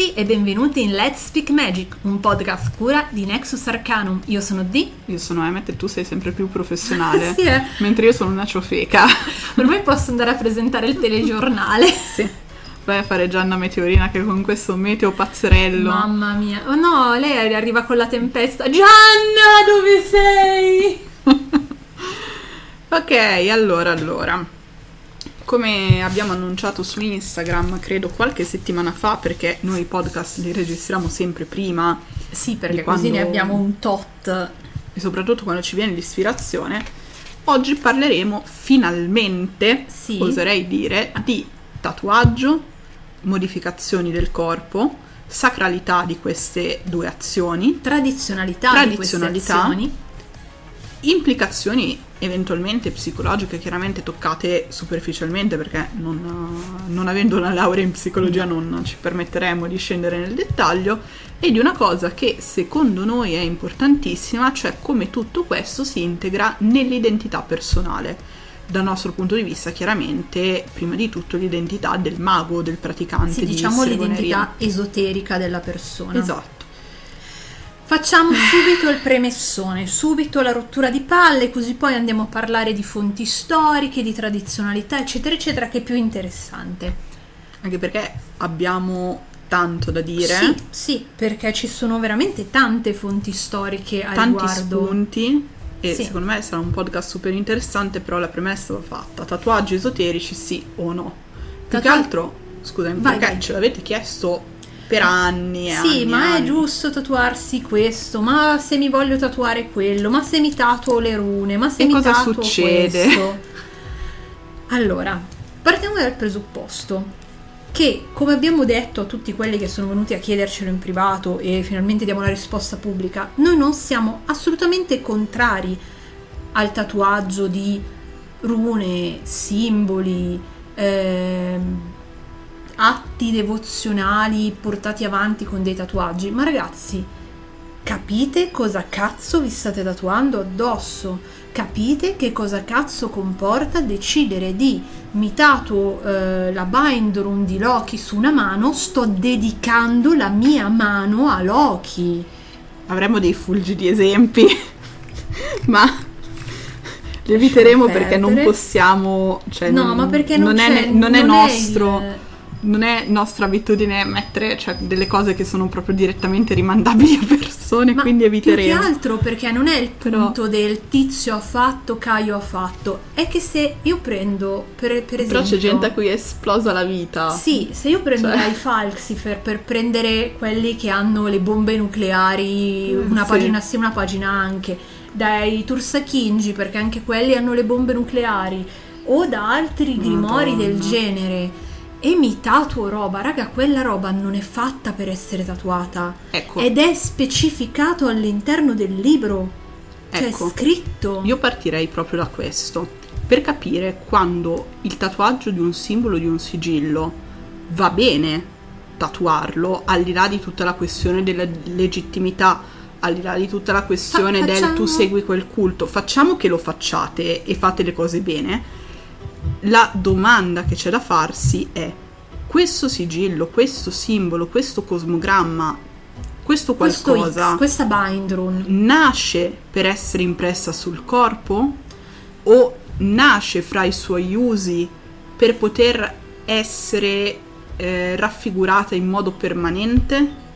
Tutti e benvenuti in Let's Speak Magic, un podcast cura di Nexus Arcanum. Io sono Dee. Io sono Emmet e tu sei sempre più professionale. sì, eh. Mentre io sono una ciofeca. Ormai posso andare a presentare il telegiornale. sì. Vai a fare Gianna Meteorina che con questo meteo pazzerello. Mamma mia. Oh no, lei arriva con la tempesta. Gianna, dove sei? ok, allora, allora. Come abbiamo annunciato su Instagram, credo qualche settimana fa, perché noi i podcast li registriamo sempre prima. Sì, perché quando... così ne abbiamo un tot. E soprattutto quando ci viene l'ispirazione. Oggi parleremo finalmente, sì. oserei dire, di tatuaggio, modificazioni del corpo, sacralità di queste due azioni, tradizionalità, tradizionalità di queste azioni, implicazioni eventualmente psicologiche, chiaramente toccate superficialmente perché non, non, avendo una laurea in psicologia non ci permetteremo di scendere nel dettaglio, e di una cosa che secondo noi è importantissima, cioè come tutto questo si integra nell'identità personale. Dal nostro punto di vista, chiaramente, prima di tutto l'identità del mago, del praticante. Sì, di diciamo l'identità esoterica della persona. Esatto. Facciamo subito il premessone, subito la rottura di palle, così poi andiamo a parlare di fonti storiche, di tradizionalità, eccetera, eccetera, che è più interessante. Anche perché abbiamo tanto da dire. Sì, sì, perché ci sono veramente tante fonti storiche a Tanti riguardo. spunti e sì. secondo me sarà un podcast super interessante, però la premessa va fatta. Tatuaggi esoterici sì o no? Più Tatu- che altro, scusami, vai, perché vai. ce l'avete chiesto per anni. Sì, anni, ma anni. è giusto tatuarsi questo, ma se mi voglio tatuare quello, ma se mi tatuo le rune, ma se e mi cosa tatuo succede? questo. Allora, partiamo dal presupposto che, come abbiamo detto a tutti quelli che sono venuti a chiedercelo in privato e finalmente diamo la risposta pubblica, noi non siamo assolutamente contrari al tatuaggio di rune, simboli, eh, atti devozionali portati avanti con dei tatuaggi. Ma ragazzi, capite cosa cazzo vi state tatuando addosso? Capite che cosa cazzo comporta decidere di mi tatuo eh, la bindrun di Loki su una mano, sto dedicando la mia mano a Loki. Avremmo dei fulgidi esempi, ma li eviteremo perché non possiamo. Cioè, no, non, ma perché non, non è, non è non nostro. È il non è nostra abitudine mettere cioè, delle cose che sono proprio direttamente rimandabili a persone, Ma quindi eviteremo. Più che altro perché non è il Però... punto del tizio ha fatto, Caio ha fatto, è che se io prendo, per, per esempio... Però c'è gente a cui è esplosa la vita. Sì, se io prendo cioè... i Falxifer per prendere quelli che hanno le bombe nucleari, mm, una sì. pagina sì, una pagina anche, dai Tursakinji perché anche quelli hanno le bombe nucleari, o da altri grimori Madonna. del genere e mi tatuo roba, raga, quella roba non è fatta per essere tatuata. Ecco. Ed è specificato all'interno del libro. Cioè, ecco. scritto. Io partirei proprio da questo. Per capire quando il tatuaggio di un simbolo, di un sigillo, va bene tatuarlo, al di là di tutta la questione della legittimità, al di là di tutta la questione Fa- facciamo... del tu segui quel culto, facciamo che lo facciate e fate le cose bene la domanda che c'è da farsi è questo sigillo, questo simbolo, questo cosmogramma, questo qualcosa, X, questa bind rune. nasce per essere impressa sul corpo? O nasce fra i suoi usi per poter essere eh, raffigurata in modo permanente?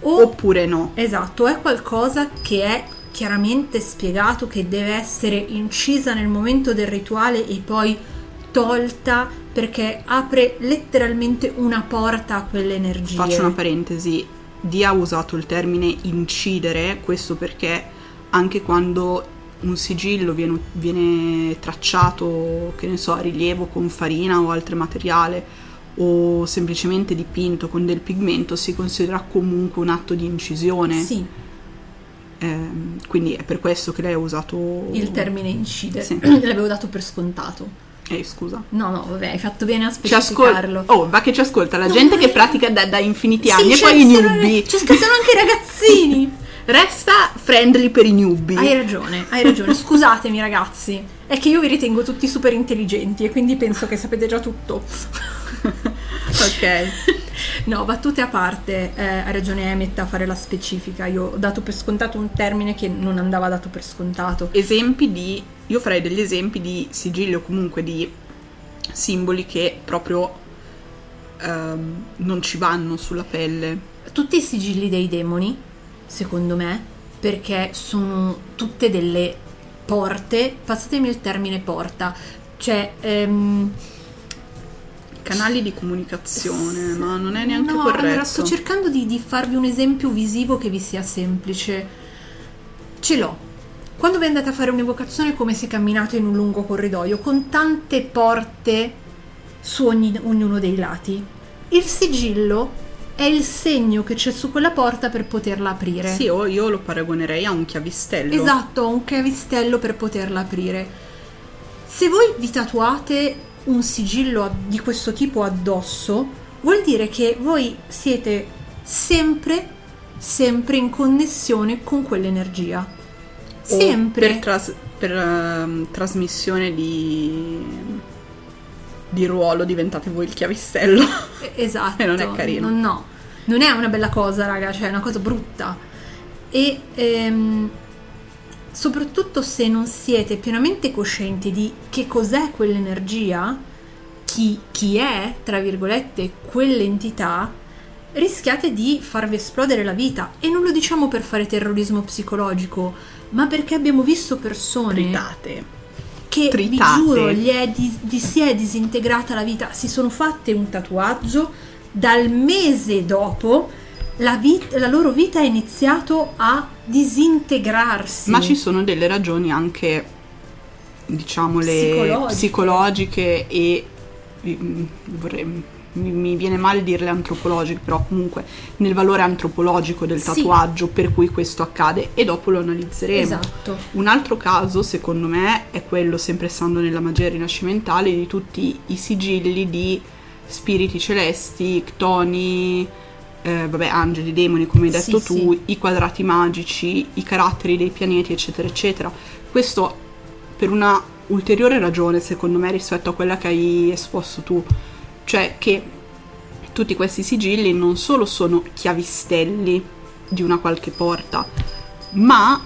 O, oppure no? Esatto, è qualcosa che è chiaramente spiegato che deve essere incisa nel momento del rituale e poi tolta perché apre letteralmente una porta a quelle energie. Faccio una parentesi, Dia ha usato il termine incidere, questo perché anche quando un sigillo viene, viene tracciato, che ne so, a rilievo con farina o altro materiale o semplicemente dipinto con del pigmento, si considera comunque un atto di incisione. Sì. Eh, quindi è per questo che lei ha usato il termine incidere. Sì. L'avevo dato per scontato. Eh, scusa. No, no, vabbè, hai fatto bene a specificarlo. Ascol- oh, va che ci ascolta la no, gente che pratica da, da infiniti anni sì, e poi i newbie. Ci ascoltano anche i ragazzini. Resta friendly per i newbie. Hai ragione, hai ragione. Scusatemi, ragazzi. È che io vi ritengo tutti super intelligenti e quindi penso che sapete già tutto. ok. No, battute a parte, eh, ha ragione Emmet a fare la specifica. Io ho dato per scontato un termine che non andava dato per scontato. Esempi di... Io farei degli esempi di sigilli o comunque di simboli che proprio ehm, non ci vanno sulla pelle. Tutti i sigilli dei demoni, secondo me, perché sono tutte delle porte, passatemi il termine porta, cioè... ehm, Canali di comunicazione, ma non è neanche no, corretto. Allora, sto cercando di, di farvi un esempio visivo che vi sia semplice. Ce l'ho. Quando vi andate a fare un'evocazione è come se camminate in un lungo corridoio con tante porte su ogni- ognuno dei lati. Il sigillo è il segno che c'è su quella porta per poterla aprire. Sì, o io lo paragonerei a un chiavistello. Esatto, un chiavistello per poterla aprire. Se voi vi tatuate un sigillo di questo tipo addosso, vuol dire che voi siete sempre, sempre in connessione con quell'energia. Sempre. Per, tras- per, ehm, trasmissione di... di ruolo diventate voi il chiavistello. Esatto. E non è carino. Non, no, non è una bella cosa, raga, cioè è una cosa brutta. E ehm, soprattutto se non siete pienamente coscienti di che cos'è quell'energia, chi, chi è, tra virgolette, quell'entità, rischiate di farvi esplodere la vita. E non lo diciamo per fare terrorismo psicologico, ma perché abbiamo visto persone Tritate. che Tritate. vi giuro gli, è dis- gli si è disintegrata la vita, si sono fatte un tatuaggio, dal mese dopo la, vit- la loro vita ha iniziato a disintegrarsi. Ma ci sono delle ragioni anche, diciamo, le Psicologiche. psicologiche e mm, vorrei- mi, viene male dirle antropologiche, però comunque nel valore antropologico del Sì. tatuaggio per cui questo accade e dopo lo analizzeremo. Esatto. Un altro caso, secondo me, è quello, sempre stando nella magia rinascimentale, di tutti i sigilli di spiriti celesti, ctoni, eh, vabbè, angeli, demoni, come hai detto Sì, tu, sì. i quadrati magici, i caratteri dei pianeti, eccetera, eccetera. Questo per una ulteriore ragione, secondo me, rispetto a quella che hai esposto tu, cioè che tutti questi sigilli non solo sono chiavistelli di una qualche porta, ma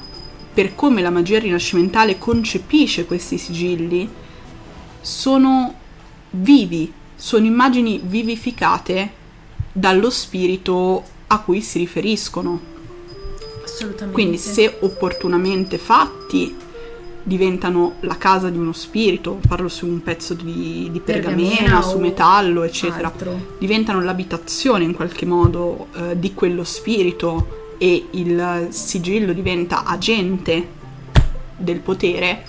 per come la magia rinascimentale concepisce questi sigilli, sono vivi, sono immagini vivificate dallo spirito a cui si riferiscono. Assolutamente. Quindi se opportunamente fatti diventano la casa di uno spirito, parlo su un pezzo di, di pergamena, Pergamena su metallo, eccetera, altro. diventano l'abitazione in qualche modo eh, di quello spirito e il sigillo diventa agente del potere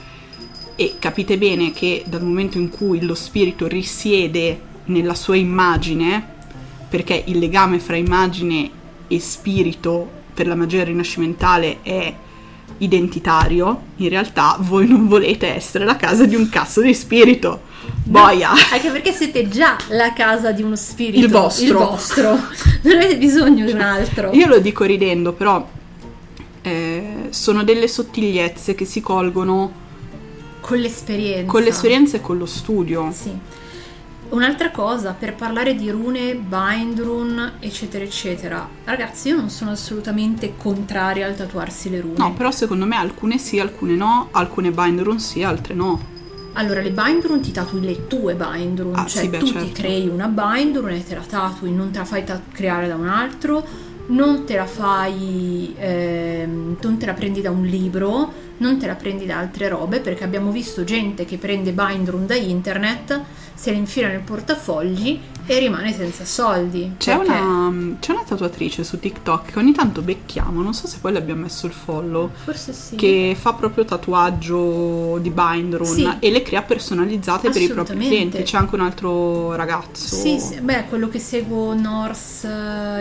e capite bene che dal momento in cui lo spirito risiede nella sua immagine, perché il legame fra immagine e spirito per la magia rinascimentale è identitario, in realtà voi non volete essere la casa di un cazzo di spirito. Boia! Anche perché siete già la casa di uno spirito. Il vostro. Il vostro. non avete bisogno di un altro. Io lo dico ridendo, però eh, sono delle sottigliezze che si colgono Con l'esperienza. con l'esperienza e con lo studio. Sì. Un'altra cosa, per parlare di rune, bind rune, eccetera, eccetera. Ragazzi, io non sono assolutamente contraria al tatuarsi le rune. No, però secondo me alcune sì, alcune no, alcune bind rune sì, altre no. Allora, le bind rune ti tatui le tue bind rune, Ah, cioè sì, beh, tu ti certo. crei una bind rune e te la tatui, non te la fai ta- creare da un altro, non te la fai, ehm, non te la prendi da un libro, non te la prendi da altre robe, perché abbiamo visto gente che prende bind rune da internet, se la infila nel portafogli e rimane senza soldi. C'è perché- una, c'è una tatuatrice su TikTok che ogni tanto becchiamo, non so se poi le abbiamo messo il follow, Forse sì. che fa proprio tatuaggio di bind rune Sì. e le crea personalizzate per i propri clienti. C'è anche un altro ragazzo. Sì, sì, beh, quello che seguo Norse,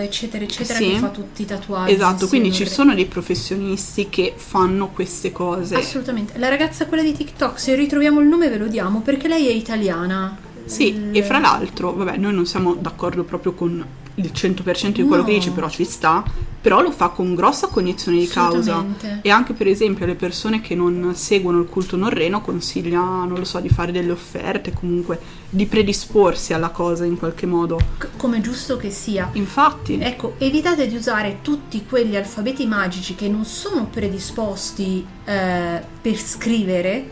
eccetera, eccetera, Sì. che fa tutti i tatuaggi. Esatto, quindi ci sono dei professionisti che fanno queste cose. Assolutamente. La ragazza quella di TikTok, se ritroviamo il nome ve lo diamo perché lei è italiana. Sì, Il- e fra l'altro, vabbè, noi non siamo d'accordo proprio con il 100% di quello No. che dice, però ci sta. però lo fa con grossa cognizione di causa. E anche per esempio alle persone che non seguono il culto norreno consiglia, non lo so, di fare delle offerte, comunque di predisporsi alla cosa in qualche modo. C- come giusto che sia. Infatti, Ecco, evitate di usare tutti quegli alfabeti magici che non sono predisposti eh, per scrivere,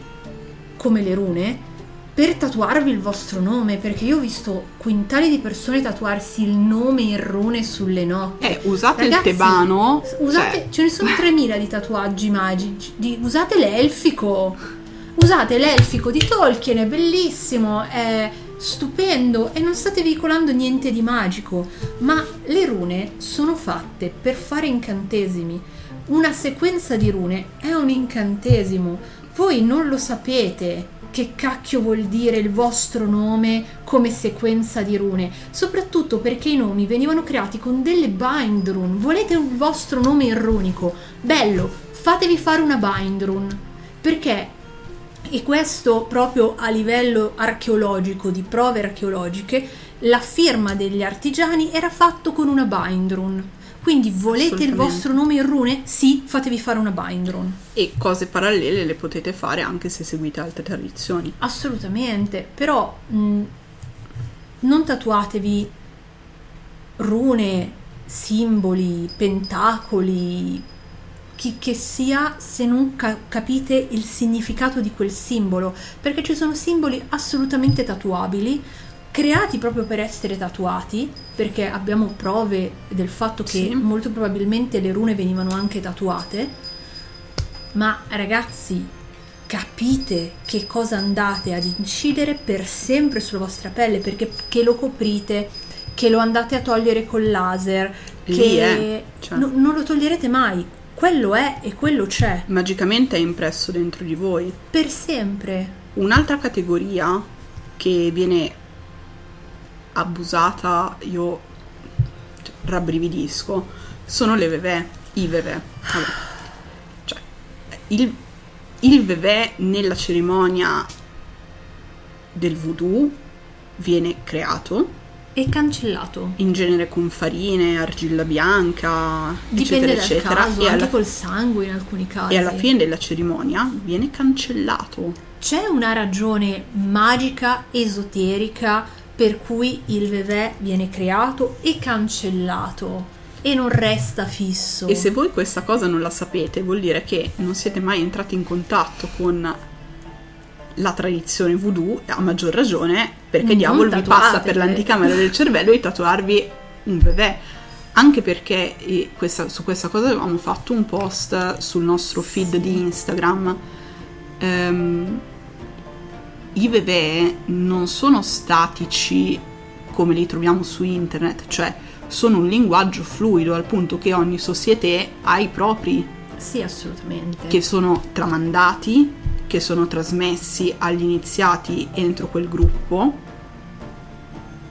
come le rune, per tatuarvi il vostro nome, perché io ho visto quintali di persone tatuarsi il nome in rune sulle nocche. eh, usate Ragazzi, il tebano. Usate, cioè, ce ne sono 3000 di tatuaggi magici. di- usate l'elfico. Usate l'elfico di Tolkien, è bellissimo, è stupendo e non state veicolando niente di magico. Ma le rune sono fatte per fare incantesimi. Una sequenza di rune è un incantesimo. Voi non lo sapete che cacchio vuol dire il vostro nome come sequenza di rune, soprattutto perché i nomi venivano creati con delle bind rune. Volete il vostro nome in runico? Bello, fatevi fare una bind rune. Perché e questo proprio a livello archeologico, di prove archeologiche, la firma degli artigiani era fatto con una bind rune. Quindi volete il vostro nome in rune? Sì, fatevi fare una bind rune. e cose parallele le potete fare anche se seguite altre tradizioni. Assolutamente, però mh, non tatuatevi rune, simboli, pentacoli, chi che sia se non ca- capite il significato di quel simbolo, perché ci sono simboli assolutamente tatuabili, creati proprio per essere tatuati, perché abbiamo prove del fatto che Sì. molto probabilmente le rune venivano anche tatuate. Ma ragazzi, capite che cosa andate ad incidere per sempre sulla vostra pelle, perché che lo coprite, che lo andate a togliere col laser, Lì che è, cioè. no- non lo toglierete mai. Quello è e quello c'è, Magicamente è impresso dentro di voi. per sempre. Un'altra categoria che viene abusata, io rabbrividisco, sono le vevè, i vevè. Allora, cioè, il, il vevè nella cerimonia del voodoo viene creato, E cancellato. in genere con farine, argilla bianca, Dipende eccetera, dal eccetera, caso, e anche alla, col sangue in alcuni casi. e alla fine della cerimonia viene cancellato. C'è una ragione magica, esoterica, per cui il vevè viene creato e cancellato e non resta fisso. E se voi questa cosa non la sapete, vuol dire che non siete mai entrati in contatto con la tradizione voodoo, a maggior ragione perché Non diavolo vi passa per l'anticamera del cervello di tatuarvi un bebè. Anche perché eh, questa- su questa cosa avevamo fatto un post sul nostro feed di Instagram. Ehm, I bebè non sono statici come li troviamo su internet, cioè sono un linguaggio fluido al punto che ogni società ha i propri Sì, assolutamente. che sono tramandati, che sono trasmessi agli iniziati entro quel gruppo,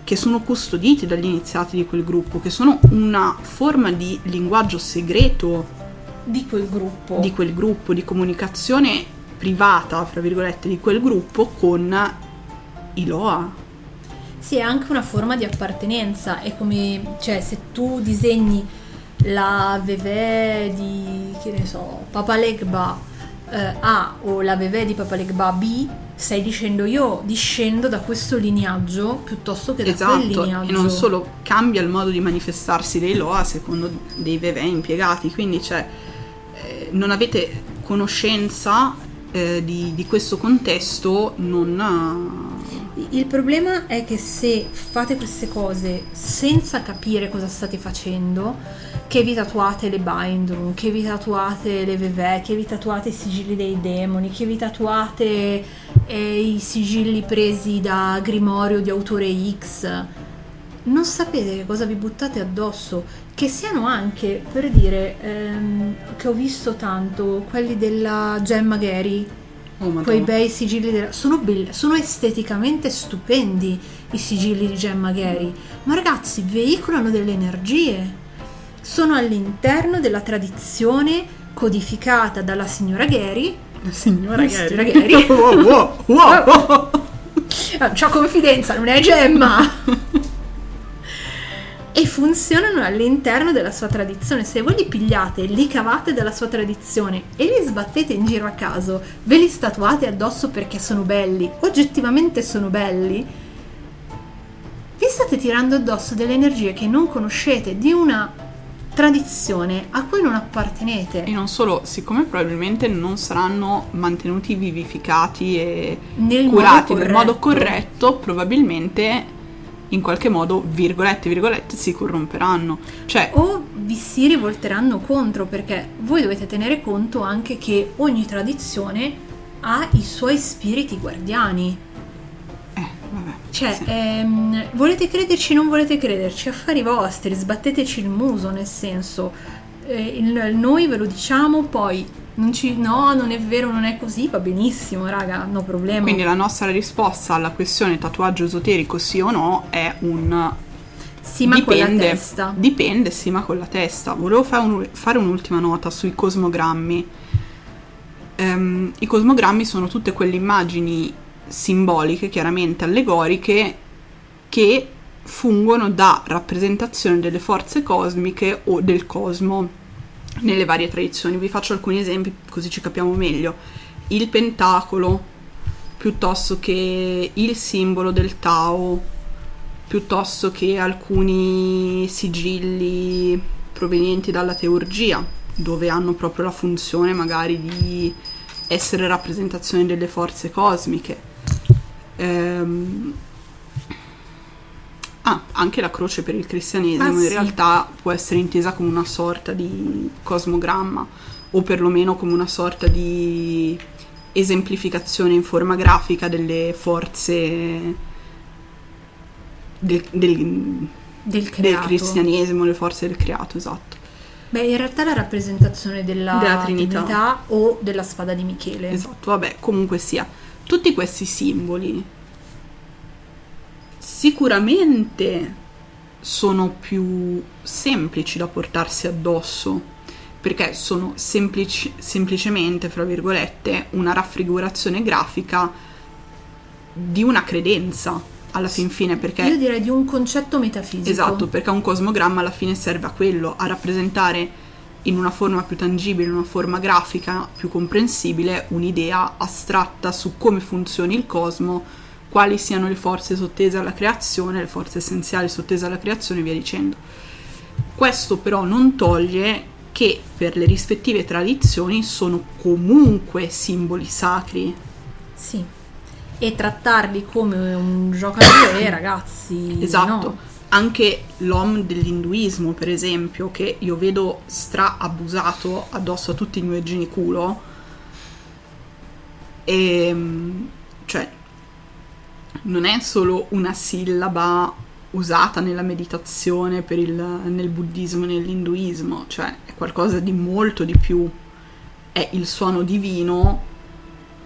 che sono custoditi dagli iniziati di quel gruppo, che sono una forma di linguaggio segreto Di quel gruppo. di quel gruppo, di comunicazione privata, fra virgolette, di quel gruppo con i Loa. Sì, è anche una forma di appartenenza. È come, cioè, se tu disegni la vevè di, che ne so, Papalegba eh, A o la vevè di Papalegba B, stai dicendo io discendo da questo lignaggio piuttosto che da quel Esatto, lignaggio. e non solo cambia il modo di manifestarsi dei Loa secondo dei vevè impiegati, quindi cioè, eh, non avete conoscenza eh, di, di questo contesto, non... Il problema è che se fate queste cose senza capire cosa state facendo, che vi tatuate le bind che vi tatuate le vevè, che vi tatuate i sigilli dei demoni, che vi tatuate eh, i sigilli presi da Grimorio di autore X, non sapete che cosa vi buttate addosso, che siano anche, per dire, ehm, che ho visto tanto, quelli della Gemma Gary, Oh, quei bei sigilli della... sono, belli, sono esteticamente stupendi i sigilli di Gemma Gary ma ragazzi veicolano delle energie. Sono all'interno della tradizione codificata dalla signora Gary La signora Gary. wow, wow, wow. C'ho confidenza non è Gemma e funzionano all'interno della sua tradizione. Se voi li pigliate, li cavate dalla sua tradizione e li sbattete in giro a caso, ve li statuate addosso perché sono belli, oggettivamente sono belli, vi state tirando addosso delle energie che non conoscete, di una tradizione a cui non appartenete. E non solo, siccome probabilmente non saranno mantenuti vivificati e Nel curati modo nel modo corretto. corretto, probabilmente in qualche modo, virgolette, virgolette, si corromperanno. Cioè, o vi si rivolteranno contro perché voi dovete tenere conto anche che ogni tradizione ha i suoi spiriti guardiani. eh, vabbè. Cioè, sì. ehm, volete crederci o non volete crederci, affari vostri, sbatteteci il muso, nel senso, eh, il- noi ve lo diciamo, poi non ci, no, non è vero, non è così, va benissimo, raga, no problema. Quindi la nostra risposta alla questione tatuaggio esoterico sì o no è un sì, ma con la dipende. testa. Dipende, sì, ma con la testa. Volevo fare, un- fare un'ultima nota sui cosmogrammi. Ehm, I cosmogrammi sono tutte quelle immagini simboliche, chiaramente allegoriche, che fungono da rappresentazione delle forze cosmiche o del cosmo nelle varie tradizioni. Vi faccio alcuni esempi così ci capiamo meglio. Il pentacolo, piuttosto che il simbolo del Tao, piuttosto che alcuni sigilli provenienti dalla teurgia, dove hanno proprio la funzione magari di essere rappresentazione delle forze cosmiche. Ehm, Ah, anche la croce per il cristianesimo Ah, in sì. realtà può essere intesa come una sorta di cosmogramma o perlomeno come una sorta di esemplificazione in forma grafica delle forze del, del- Del del cristianesimo, le forze del creato, esatto. Beh, in realtà è la rappresentazione della, Della Trinità. o della spada di Michele. Esatto, vabbè, comunque sia. Tutti questi simboli sicuramente sono più semplici da portarsi addosso perché sono semplici- semplicemente, fra virgolette, una raffigurazione grafica di una credenza alla fin fine perché Io direi di un concetto metafisico. Esatto, perché un cosmogramma alla fine serve a quello, a rappresentare in una forma più tangibile, in una forma grafica più comprensibile, un'idea astratta su come funzioni il cosmo, quali siano le forze sottese alla creazione, le forze essenziali sottese alla creazione e via dicendo. Questo però non toglie che per le rispettive tradizioni sono comunque simboli sacri. Sì. E trattarli come un gioco a due, ragazzi. Esatto. no. Anche l'om dell'induismo, per esempio, che io vedo stra abusato addosso a tutti i nuegini culo. E cioè non è solo una sillaba usata nella meditazione il, nel buddismo e nell'induismo, cioè è qualcosa di molto di più. È il suono divino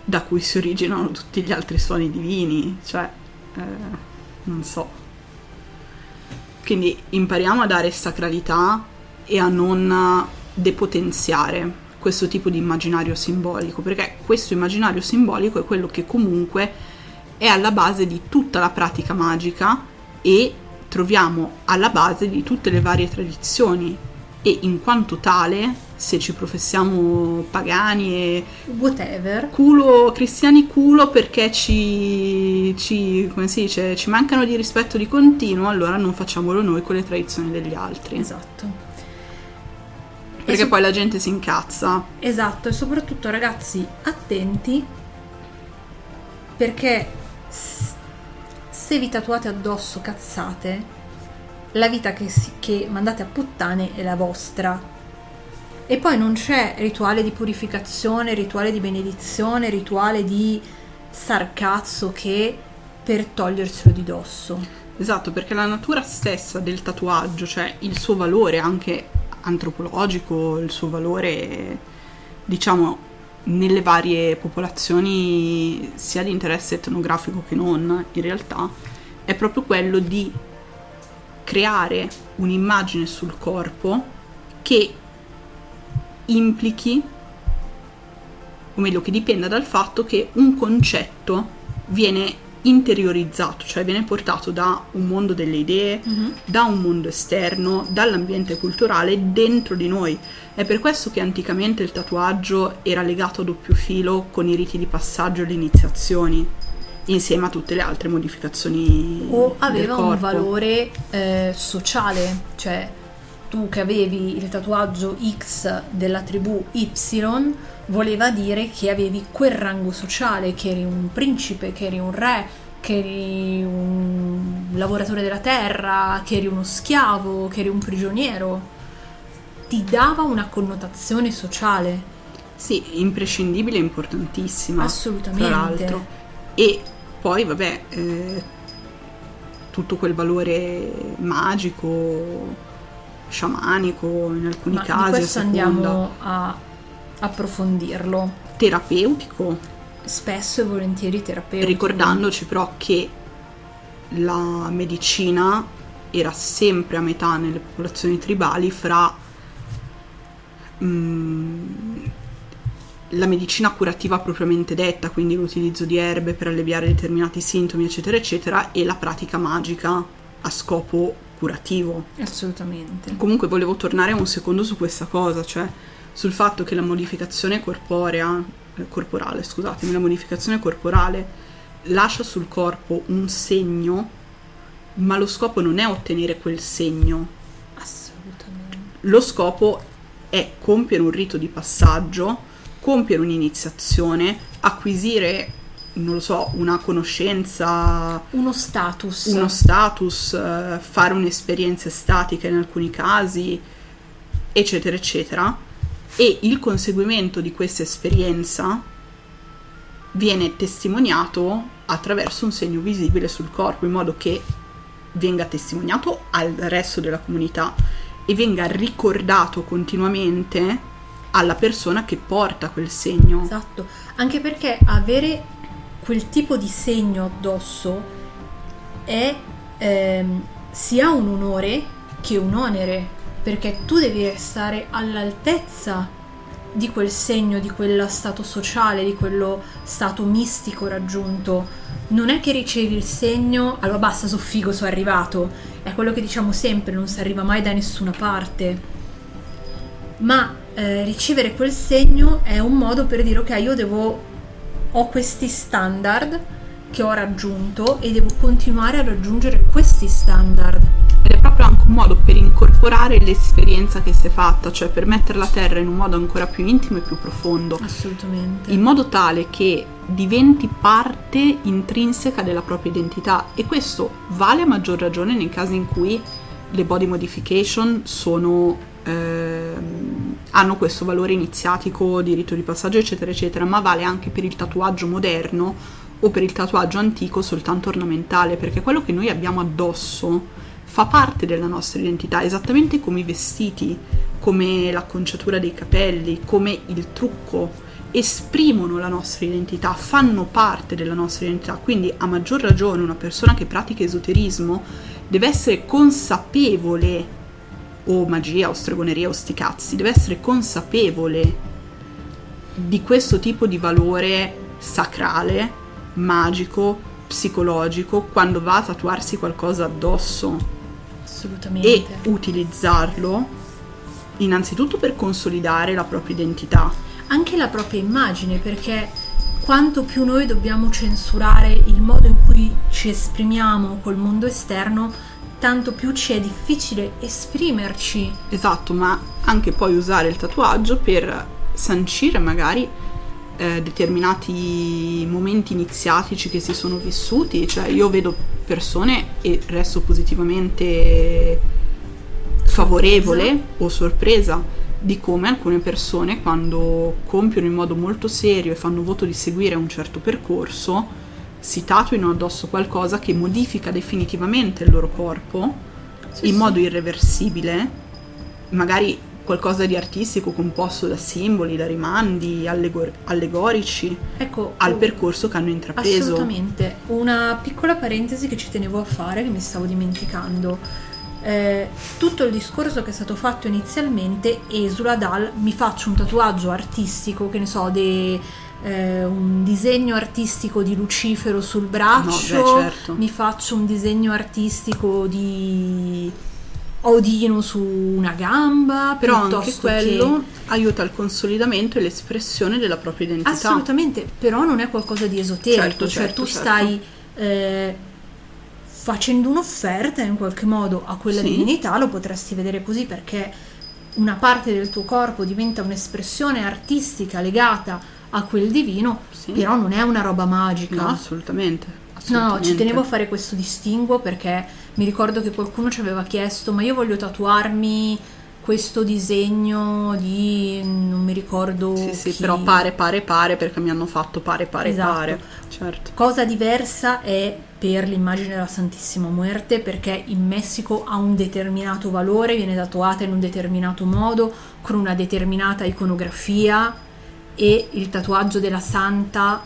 da cui si originano tutti gli altri suoni divini, cioè eh, non so. Quindi impariamo a dare sacralità e a non depotenziare questo tipo di immaginario simbolico, perché questo immaginario simbolico è quello che comunque è alla base di tutta la pratica magica e troviamo alla base di tutte le varie tradizioni e in quanto tale, se ci professiamo pagani e Whatever. culo, cristiani culo perché ci, ci, come si dice, ci mancano di rispetto di continuo, allora non facciamolo noi con le tradizioni degli altri. Esatto. Perché so- poi la gente si incazza. Esatto, e soprattutto ragazzi, attenti perché se vi tatuate addosso cazzate, la vita che, che mandate a puttane è la vostra. E poi non c'è rituale di purificazione, rituale di benedizione, rituale di sarcazzo che per toglierselo di dosso. Esatto, perché la natura stessa del tatuaggio, cioè il suo valore anche antropologico, il suo valore, diciamo, nelle varie popolazioni, sia di interesse etnografico che non, in realtà, è proprio quello di creare un'immagine sul corpo che implichi, o meglio, che dipenda dal fatto che un concetto viene interiorizzato, cioè viene portato da un mondo delle idee, Mhm. da un mondo esterno, dall'ambiente culturale dentro di noi. È per questo che anticamente il tatuaggio era legato a doppio filo con i riti di passaggio e le iniziazioni, insieme a tutte le altre modificazioni o aveva un valore eh, sociale, cioè tu che avevi il tatuaggio X della tribù Y voleva dire che avevi quel rango sociale, che eri un principe, che eri un re, che eri un lavoratore della terra, che eri uno schiavo, che eri un prigioniero. Ti dava una connotazione sociale, Sì, imprescindibile e importantissima. assolutamente. tra l'altro. E poi, vabbè, eh, tutto quel valore magico, sciamanico, in alcuni Ma casi, a questo seconda, andiamo a approfondirlo. terapeutico, spesso e volentieri terapeutico. ricordandoci però che la medicina era sempre a metà nelle popolazioni tribali fra mm, la medicina curativa propriamente detta, quindi l'utilizzo di erbe per alleviare determinati sintomi, eccetera, eccetera, e la pratica magica a scopo curativo. Assolutamente. Comunque volevo tornare un secondo su questa cosa, cioè sul fatto che la modificazione corporea, eh, corporale, scusatemi, la modificazione corporale lascia sul corpo un segno, ma lo scopo non è ottenere quel segno, Assolutamente. lo scopo è compiere un rito di passaggio, compiere un'iniziazione, acquisire, non lo so, una conoscenza, Uno status. uno status, eh, fare un'esperienza estatica in alcuni casi, eccetera, eccetera. E il conseguimento di questa esperienza viene testimoniato attraverso un segno visibile sul corpo, in modo che venga testimoniato al resto della comunità e venga ricordato continuamente alla persona che porta quel segno. Esatto. Anche perché avere quel tipo di segno addosso è ehm, sia un onore che un onere, perché tu devi restare all'altezza di quel segno, di quello stato sociale, di quello stato mistico raggiunto. Non è che ricevi il segno, allora basta, so figo, sono arrivato. È quello che diciamo sempre, non si arriva mai da nessuna parte. Ma eh, ricevere quel segno è un modo per dire ok, io devo ho questi standard che ho raggiunto e devo continuare a raggiungere questi standard. Ed è proprio anche un modo per incorporare l'esperienza che si è fatta, cioè per metterla a terra in un modo ancora più intimo e più profondo, Assolutamente. in modo tale che diventi parte intrinseca della propria identità. E questo vale a maggior ragione nei casi in cui le body modification sono, ehm, hanno questo valore iniziatico di rito di passaggio, eccetera, eccetera, ma vale anche per il tatuaggio moderno o per il tatuaggio antico soltanto ornamentale, perché quello che noi abbiamo addosso fa parte della nostra identità, esattamente come i vestiti, come l'acconciatura dei capelli, come il trucco, esprimono la nostra identità, fanno parte della nostra identità. Quindi a maggior ragione una persona che pratica esoterismo deve essere consapevole, o magia, o stregoneria, o sti cazzi, deve essere consapevole di questo tipo di valore sacrale, magico, psicologico, quando va a tatuarsi qualcosa addosso Assolutamente. e utilizzarlo innanzitutto per consolidare la propria identità. Anche la propria immagine, perché quanto più noi dobbiamo censurare il modo in cui ci esprimiamo col mondo esterno, tanto più ci è difficile esprimerci. Esatto, ma anche poi usare il tatuaggio per sancire magari eh, determinati momenti iniziatici che si sono vissuti, cioè io vedo persone e resto positivamente favorevole o sorpresa di come alcune persone quando compiono in modo molto serio e fanno voto di seguire un certo percorso si tatuino addosso qualcosa che modifica definitivamente il loro corpo Sì, in sì. modo irreversibile, magari qualcosa di artistico composto da simboli, da rimandi allegor- allegorici Ecco, al oh, percorso che hanno intrapreso. Assolutamente. Una piccola parentesi che ci tenevo a fare, che mi stavo dimenticando. Eh, tutto il discorso che è stato fatto inizialmente esula dal mi faccio un tatuaggio artistico, che ne so, de- eh, un disegno artistico di Lucifero sul braccio, No, beh, certo. mi faccio un disegno artistico di Odino su una gamba, Però anche quello che... aiuta il consolidamento e l'espressione della propria identità. Assolutamente, però non è qualcosa di esoterico, Certo, cioè certo, tu certo. stai eh, facendo un'offerta in qualche modo a quella Sì. divinità, lo potresti vedere così perché una parte del tuo corpo diventa un'espressione artistica legata a quel divino, Sì. però non è una roba magica. No, assolutamente. No, no, assolutamente. ci tenevo a fare questo distinguo perché mi ricordo che qualcuno ci aveva chiesto, ma io voglio tatuarmi questo disegno di non mi ricordo Sì, sì, chi. però pare, pare, pare perché mi hanno fatto pare, pare, Esatto. pare. Certo. Cosa diversa è per l'immagine della Santissima Muerte perché in Messico ha un determinato valore, viene tatuata in un determinato modo, con una determinata iconografia e il tatuaggio della Santa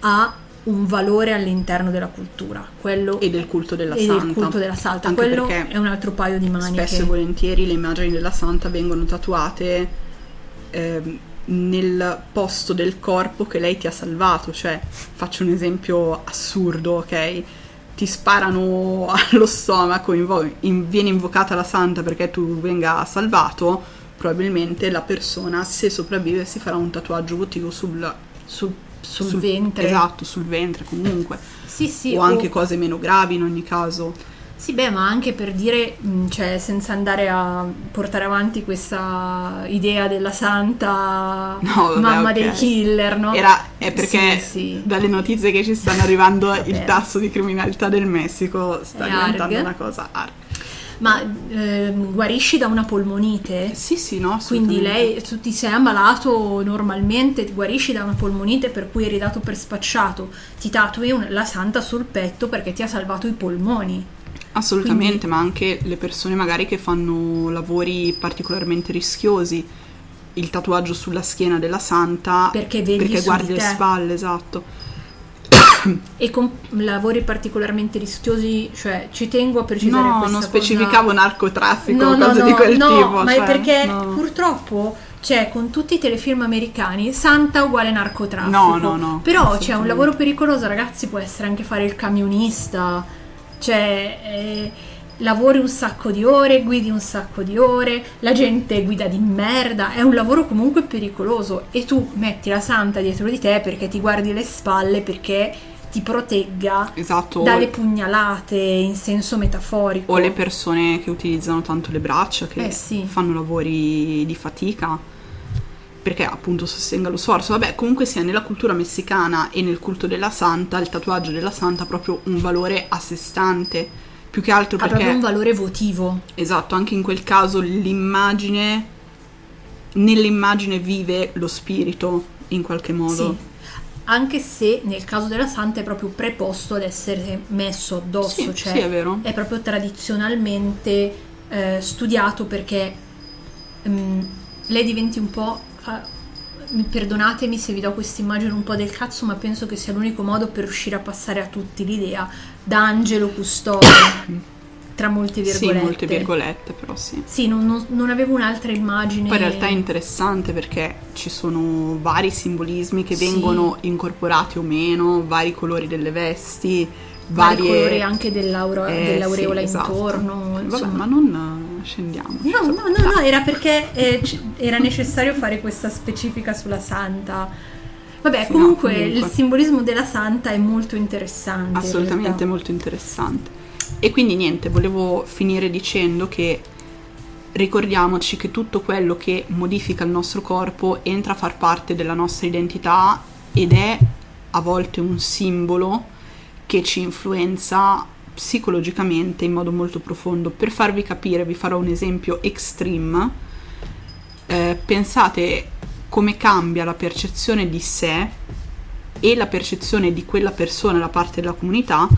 ha un valore all'interno della cultura, quello E del culto della santa. del culto della Santa, Anche quello perché è un altro paio di maniche. Spesso e volentieri le immagini della santa vengono tatuate ehm, nel posto del corpo che lei ti ha salvato. Cioè, faccio un esempio assurdo, ok? Ti sparano allo stomaco, invo- in- viene invocata la santa perché tu venga salvato. Probabilmente la persona, se sopravvive, si farà un tatuaggio votivo sul, sul, sul ventre. Esatto, sul ventre comunque. Sì, sì, o o- anche cose meno gravi in ogni caso. Sì, beh, ma anche per dire, cioè, senza andare a portare avanti questa idea della santa No, vabbè, mamma ok. dei killer, no? Era, è perché Sì, sì. dalle notizie che ci stanno arrivando il tasso di criminalità del Messico sta È diventando arg. una cosa arg. Ma ehm, guarisci da una polmonite? Sì, sì, no, Quindi lei, tu ti sei ammalato normalmente, guarisci da una polmonite per cui eri dato per spacciato, ti tatui un- la santa sul petto perché ti ha salvato i polmoni. Assolutamente, ma anche le persone magari che fanno lavori particolarmente rischiosi, il tatuaggio sulla schiena della santa Perché perché guardi di le spalle, esatto. E con lavori particolarmente rischiosi, cioè ci tengo a precisare No, questa non cosa- specificavo narcotraffico No, o no, cose no, di quel no, tipo. ma cioè, è perché purtroppo c'è con tutti i telefilm americani Santa uguale narcotraffico. No, no, no, Però c'è un lavoro pericoloso, ragazzi, può essere anche fare il camionista, cioè eh, lavori un sacco di ore, guidi un sacco di ore, la gente guida di merda, è un lavoro comunque pericoloso e tu metti la santa dietro di te perché ti guardi le spalle perché ti protegga Esatto. dalle pugnalate in senso metaforico. O le persone che utilizzano tanto le braccia, che Eh, sì. fanno lavori di fatica, perché appunto sostenga lo sforzo. Vabbè, comunque sia nella cultura messicana e nel culto della santa, il tatuaggio della santa ha proprio un valore a sé stante, più che altro ha perché... proprio un valore votivo. Esatto, anche in quel caso l'immagine, nell'immagine vive lo spirito in qualche modo. Sì. Anche se nel caso della santa è proprio preposto ad essere messo addosso, Sì, cioè sì, è è proprio tradizionalmente eh, studiato perché mm, lei diventi un po'. fa- perdonatemi se vi do questa immagine un po' del cazzo, ma penso che sia l'unico modo per riuscire a passare a tutti l'idea da angelo custode, tra molte Sì, virgolette. molte virgolette, però sì. Sì, non, non- non avevo un'altra immagine. Poi in realtà è interessante perché ci sono vari simbolismi che Sì. vengono incorporati o meno, vari colori delle vesti, vari varie... colori anche Eh, dell'aureola sì, esatto. intorno. Vabbè, insomma. ma non eh, scendiamo. No, no, no, no, era perché eh, c- era necessario fare questa specifica sulla santa. Vabbè, comunque, no, comunque. il simbolismo della santa è molto interessante. in Assolutamente realtà. molto interessante. E quindi niente, volevo finire dicendo che ricordiamoci che tutto quello che modifica il nostro corpo entra a far parte della nostra identità ed è a volte un simbolo che ci influenza psicologicamente in modo molto profondo. Per farvi capire, vi farò un esempio extreme. Eh, pensate come cambia la percezione di sé e la percezione di quella persona da parte della comunità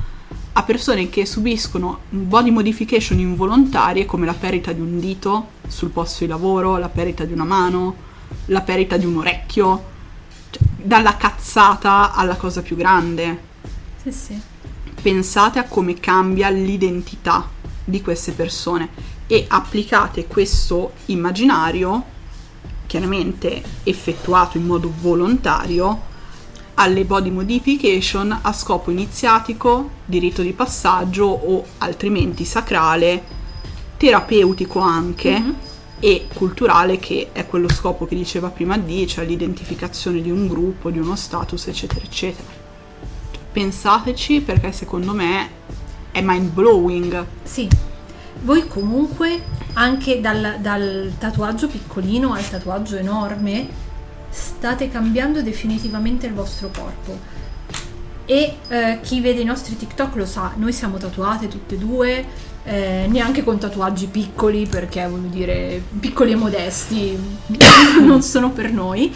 a persone che subiscono body modification involontarie come la perdita di un dito sul posto di lavoro, la perdita di una mano, la perdita di un orecchio, cioè, dalla cazzata alla cosa più grande. Sì, sì. Pensate a come cambia l'identità di queste persone e applicate questo immaginario, chiaramente effettuato in modo volontario, alle body modification a scopo iniziatico, di rito di passaggio o altrimenti sacrale, terapeutico anche Mhm. e culturale che è quello scopo che diceva prima D, cioè l'identificazione di un gruppo, di uno status, eccetera, eccetera. Pensateci perché secondo me è mind blowing. Sì, voi comunque anche dal, dal tatuaggio piccolino al tatuaggio enorme state cambiando definitivamente il vostro corpo. E eh, chi vede i nostri TikTok lo sa, noi siamo tatuate tutte e due, eh, neanche con tatuaggi piccoli perché voglio dire piccoli e modesti non sono per noi.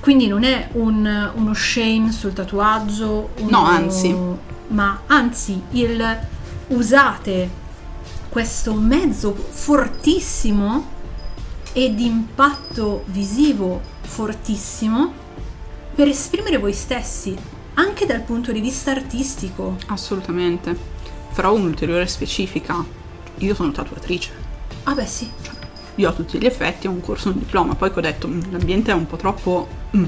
Quindi non è un- uno shame sul tatuaggio, uno- No, anzi. ma anzi il usate questo mezzo fortissimo e di impatto visivo fortissimo per esprimere voi stessi, anche dal punto di vista artistico. Assolutamente. Farò un'ulteriore specifica. Io sono tatuatrice. Ah beh sì, Io a tutti gli effetti ho un corso, un diploma, poi che ho detto "Mm, l'ambiente è un po' troppo... mm,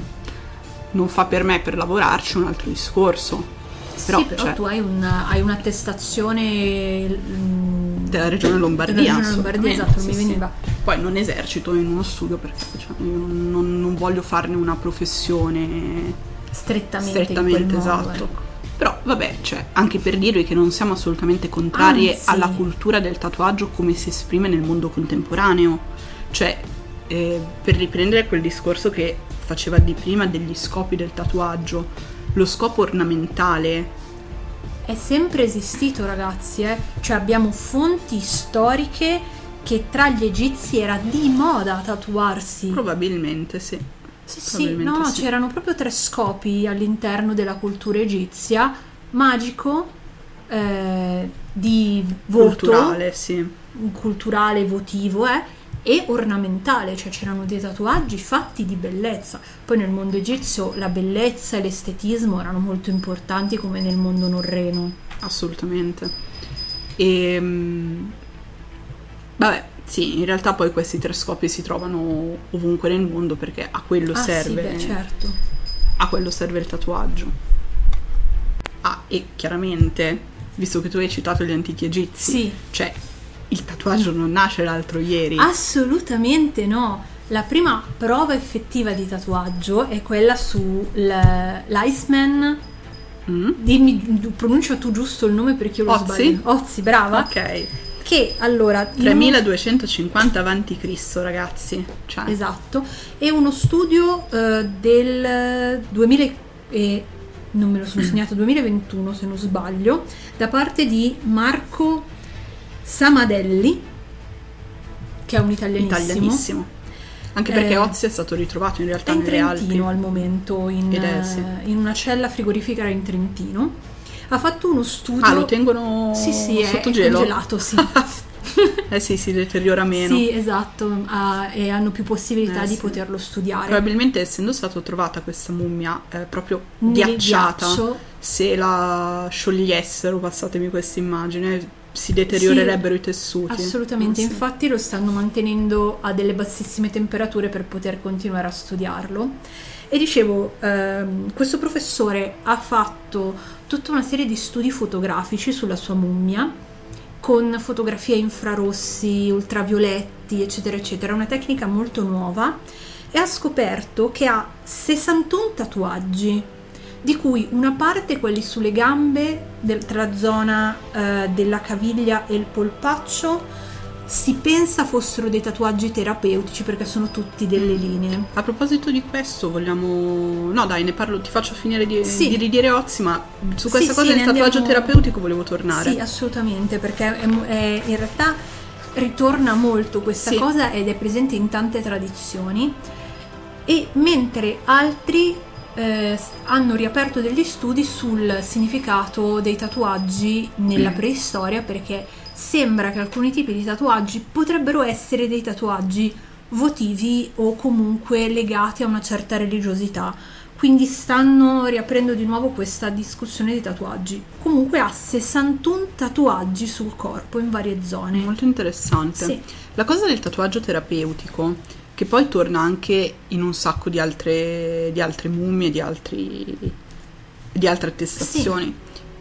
non fa per me per lavorarci un altro discorso. Però, sì, però cioè, tu hai, un- hai un'attestazione mm, della regione Lombardia. della regione Lombardia, esatto, sì, mi sì. veniva. Poi non esercito in uno studio perché cioè, io non, non- voglio farne una professione strettamente, strettamente quel modo, esatto. ecco. Però vabbè, cioè, anche per dirvi che non siamo assolutamente contrarie Anzi. alla cultura del tatuaggio come si esprime nel mondo contemporaneo. Cioè, eh, per riprendere quel discorso che faceva di prima degli scopi del tatuaggio, lo scopo ornamentale È sempre esistito, ragazzi, eh? Cioè abbiamo fonti storiche che tra gli egizi era di moda tatuarsi. probabilmente sì. Sì, sì, no, sì. c'erano proprio tre scopi all'interno della cultura egizia: magico, eh, di voto, Culturale, sì. culturale, votivo, eh, e ornamentale, cioè c'erano dei tatuaggi fatti di bellezza. Poi nel mondo egizio la bellezza e l'estetismo erano molto importanti come nel mondo norreno. Assolutamente. E vabbè, sì, in realtà poi questi tre scopi si trovano ovunque nel mondo perché a quello ah serve. sì, beh, certo. A quello serve il tatuaggio. Ah, e chiaramente, visto che tu hai citato gli antichi egizi, Sì. cioè il tatuaggio non nasce l'altro ieri. Assolutamente no. La prima prova effettiva di tatuaggio è quella sull'Iceman. Mm? Dimmi, pronuncia tu giusto il nome perché io lo Ozzy? sbaglio. Ozzy, brava. Ok. Che allora. in un- 3250 avanti Cristo, ragazzi. Cioè, Esatto. È uno studio eh, del 2000 e non me lo sono segnato 2021 se non sbaglio, da parte di Marco Samadelli, che è un italianissimo. italianissimo. Anche perché Eh, Ozzy è stato ritrovato in realtà in nelle Alpi. Trentino al momento, in, è, sì. eh, in una cella frigorifera in Trentino. Ha fatto uno studio. Ah, lo tengono Sì, sì, sotto è gelo? congelato, sì. eh sì, si deteriora meno. Sì, esatto, ha- e hanno più possibilità Eh, di sì. poterlo studiare. Probabilmente essendo stata trovata questa mummia eh, proprio Nel ghiacciata, ghiaccio. se la sciogliessero, passatemi questa immagine, si deteriorerebbero i tessuti. Assolutamente, Eh, sì. infatti lo stanno mantenendo a delle bassissime temperature per poter continuare a studiarlo. E dicevo, ehm, questo professore ha fatto tutta una serie di studi fotografici sulla sua mummia, con fotografie infrarossi, ultravioletti, eccetera, eccetera. Una tecnica molto nuova e ha scoperto che ha 61 tatuaggi, di cui una parte quelli sulle gambe, del- tra la zona eh, della caviglia e il polpaccio, si pensa fossero dei tatuaggi terapeutici perché sono tutti delle linee. A proposito di questo, vogliamo. No, dai, ne parlo, ti faccio finire di, Sì. di ridire Ozzy, ma su questa Sì, cosa sì, del tatuaggio andiamo- terapeutico volevo tornare. Sì, assolutamente, perché è è- in realtà ritorna molto questa cosa ed è presente in tante tradizioni. E mentre altri eh, hanno riaperto degli studi sul significato dei tatuaggi nella preistoria, perché sembra che alcuni tipi di tatuaggi potrebbero essere dei tatuaggi votivi o comunque legati a una certa religiosità. Quindi stanno riaprendo di nuovo questa discussione dei tatuaggi. Comunque ha 61 tatuaggi sul corpo in varie zone. Molto interessante. Sì. La cosa del tatuaggio terapeutico, che poi torna anche in un sacco di altre, di altre mummie, di, altri, di altre attestazioni.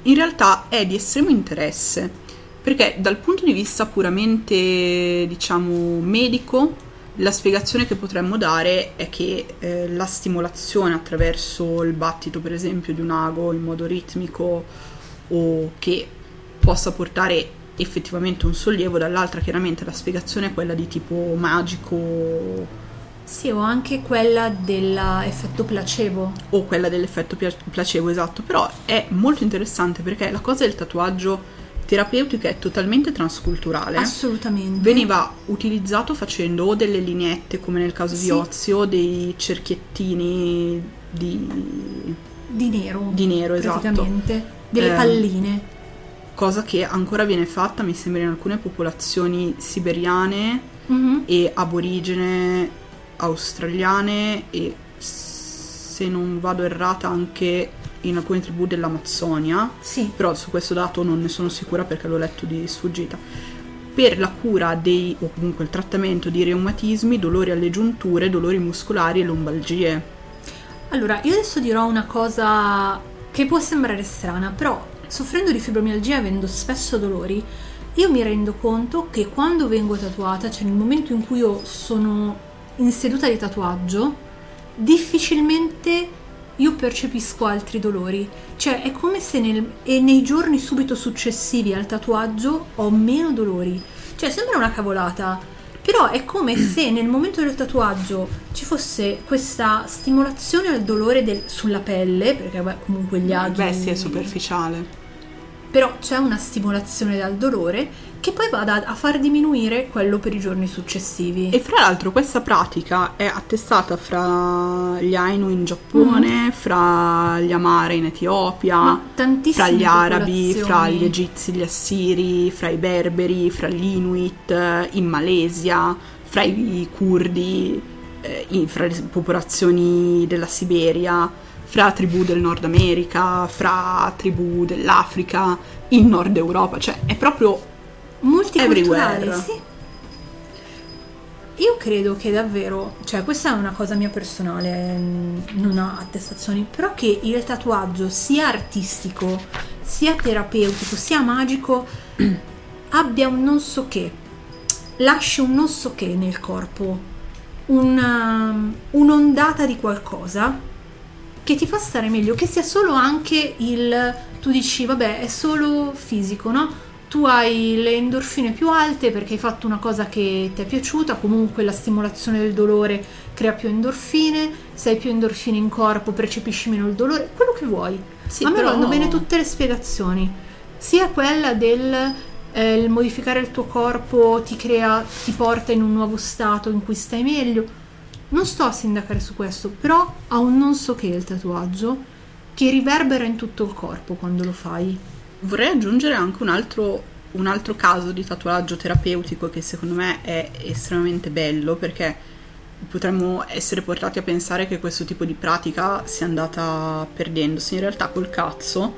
In realtà è di estremo interesse, perché dal punto di vista puramente, diciamo, medico, la spiegazione che potremmo dare è che eh, la stimolazione attraverso il battito, per esempio, di un ago in modo ritmico o che possa portare effettivamente un sollievo, dall'altra chiaramente la spiegazione è quella di tipo magico. Sì, o anche quella dell'effetto placebo. O quella dell'effetto placebo, esatto. Però è molto interessante perché la cosa del tatuaggio terapeutico è totalmente transculturale. Assolutamente. Veniva utilizzato facendo o delle lineette, come nel caso sì. di Ozio, dei cerchiettini di... Di nero. Di nero, esatto. Delle eh, palline cosa che ancora viene fatta, mi sembra, in alcune popolazioni siberiane mm-hmm. e aborigene australiane e se non vado errata anche in alcune tribù dell'Amazzonia. Sì. Però su questo dato non ne sono sicura perché l'ho letto di sfuggita. Per la cura dei, o comunque il trattamento di reumatismi, dolori alle giunture, dolori muscolari e lombalgie. Allora, io adesso dirò una cosa che può sembrare strana, però soffrendo di fibromialgia e avendo spesso dolori, io mi rendo conto che quando vengo tatuata, cioè nel momento in cui io sono in seduta di tatuaggio, difficilmente io percepisco altri dolori. Cioè è come se nel, nei giorni subito successivi al tatuaggio ho meno dolori. Cioè sembra una cavolata, però è come se nel momento del tatuaggio ci fosse questa stimolazione al dolore del, sulla pelle, perché beh, comunque gli aghi... Beh sì, è superficiale. Però c'è una stimolazione dal dolore che poi vada a far diminuire quello per i giorni successivi. E fra l'altro questa pratica è attestata fra gli Ainu in Giappone, mm. fra gli Amare in Etiopia, fra gli arabi, fra gli egizi, gli assiri, fra i berberi, fra gli Inuit, in Malesia, fra i curdi, eh, fra le popolazioni della Siberia fra tribù del Nord America, fra tribù dell'Africa, in Nord Europa, cioè è proprio multiculturale, sì. Io credo che davvero, cioè questa è una cosa mia personale, mm, non ha attestazioni, però che il tatuaggio sia artistico, sia terapeutico, sia magico, abbia un non so che, lasci un non so che nel corpo, una, um, un'ondata di qualcosa che ti fa stare meglio, che sia solo anche il tu dici vabbè è solo fisico, no? Tu hai le endorfine più alte perché hai fatto una cosa che ti è piaciuta, comunque la stimolazione del dolore crea più endorfine, se hai più endorfine in corpo percepisci meno il dolore, quello che vuoi. Sì, A me però... vanno bene tutte le spiegazioni, sia quella del eh, il modificare il tuo corpo ti crea, ti porta in un nuovo stato in cui stai meglio, non sto a sindacare su questo, però ha un non so che il tatuaggio che riverbera in tutto il corpo quando lo fai. Vorrei aggiungere anche un altro, un altro caso di tatuaggio terapeutico che secondo me è estremamente bello perché potremmo essere portati a pensare che questo tipo di pratica sia andata perdendosi. In realtà col cazzo,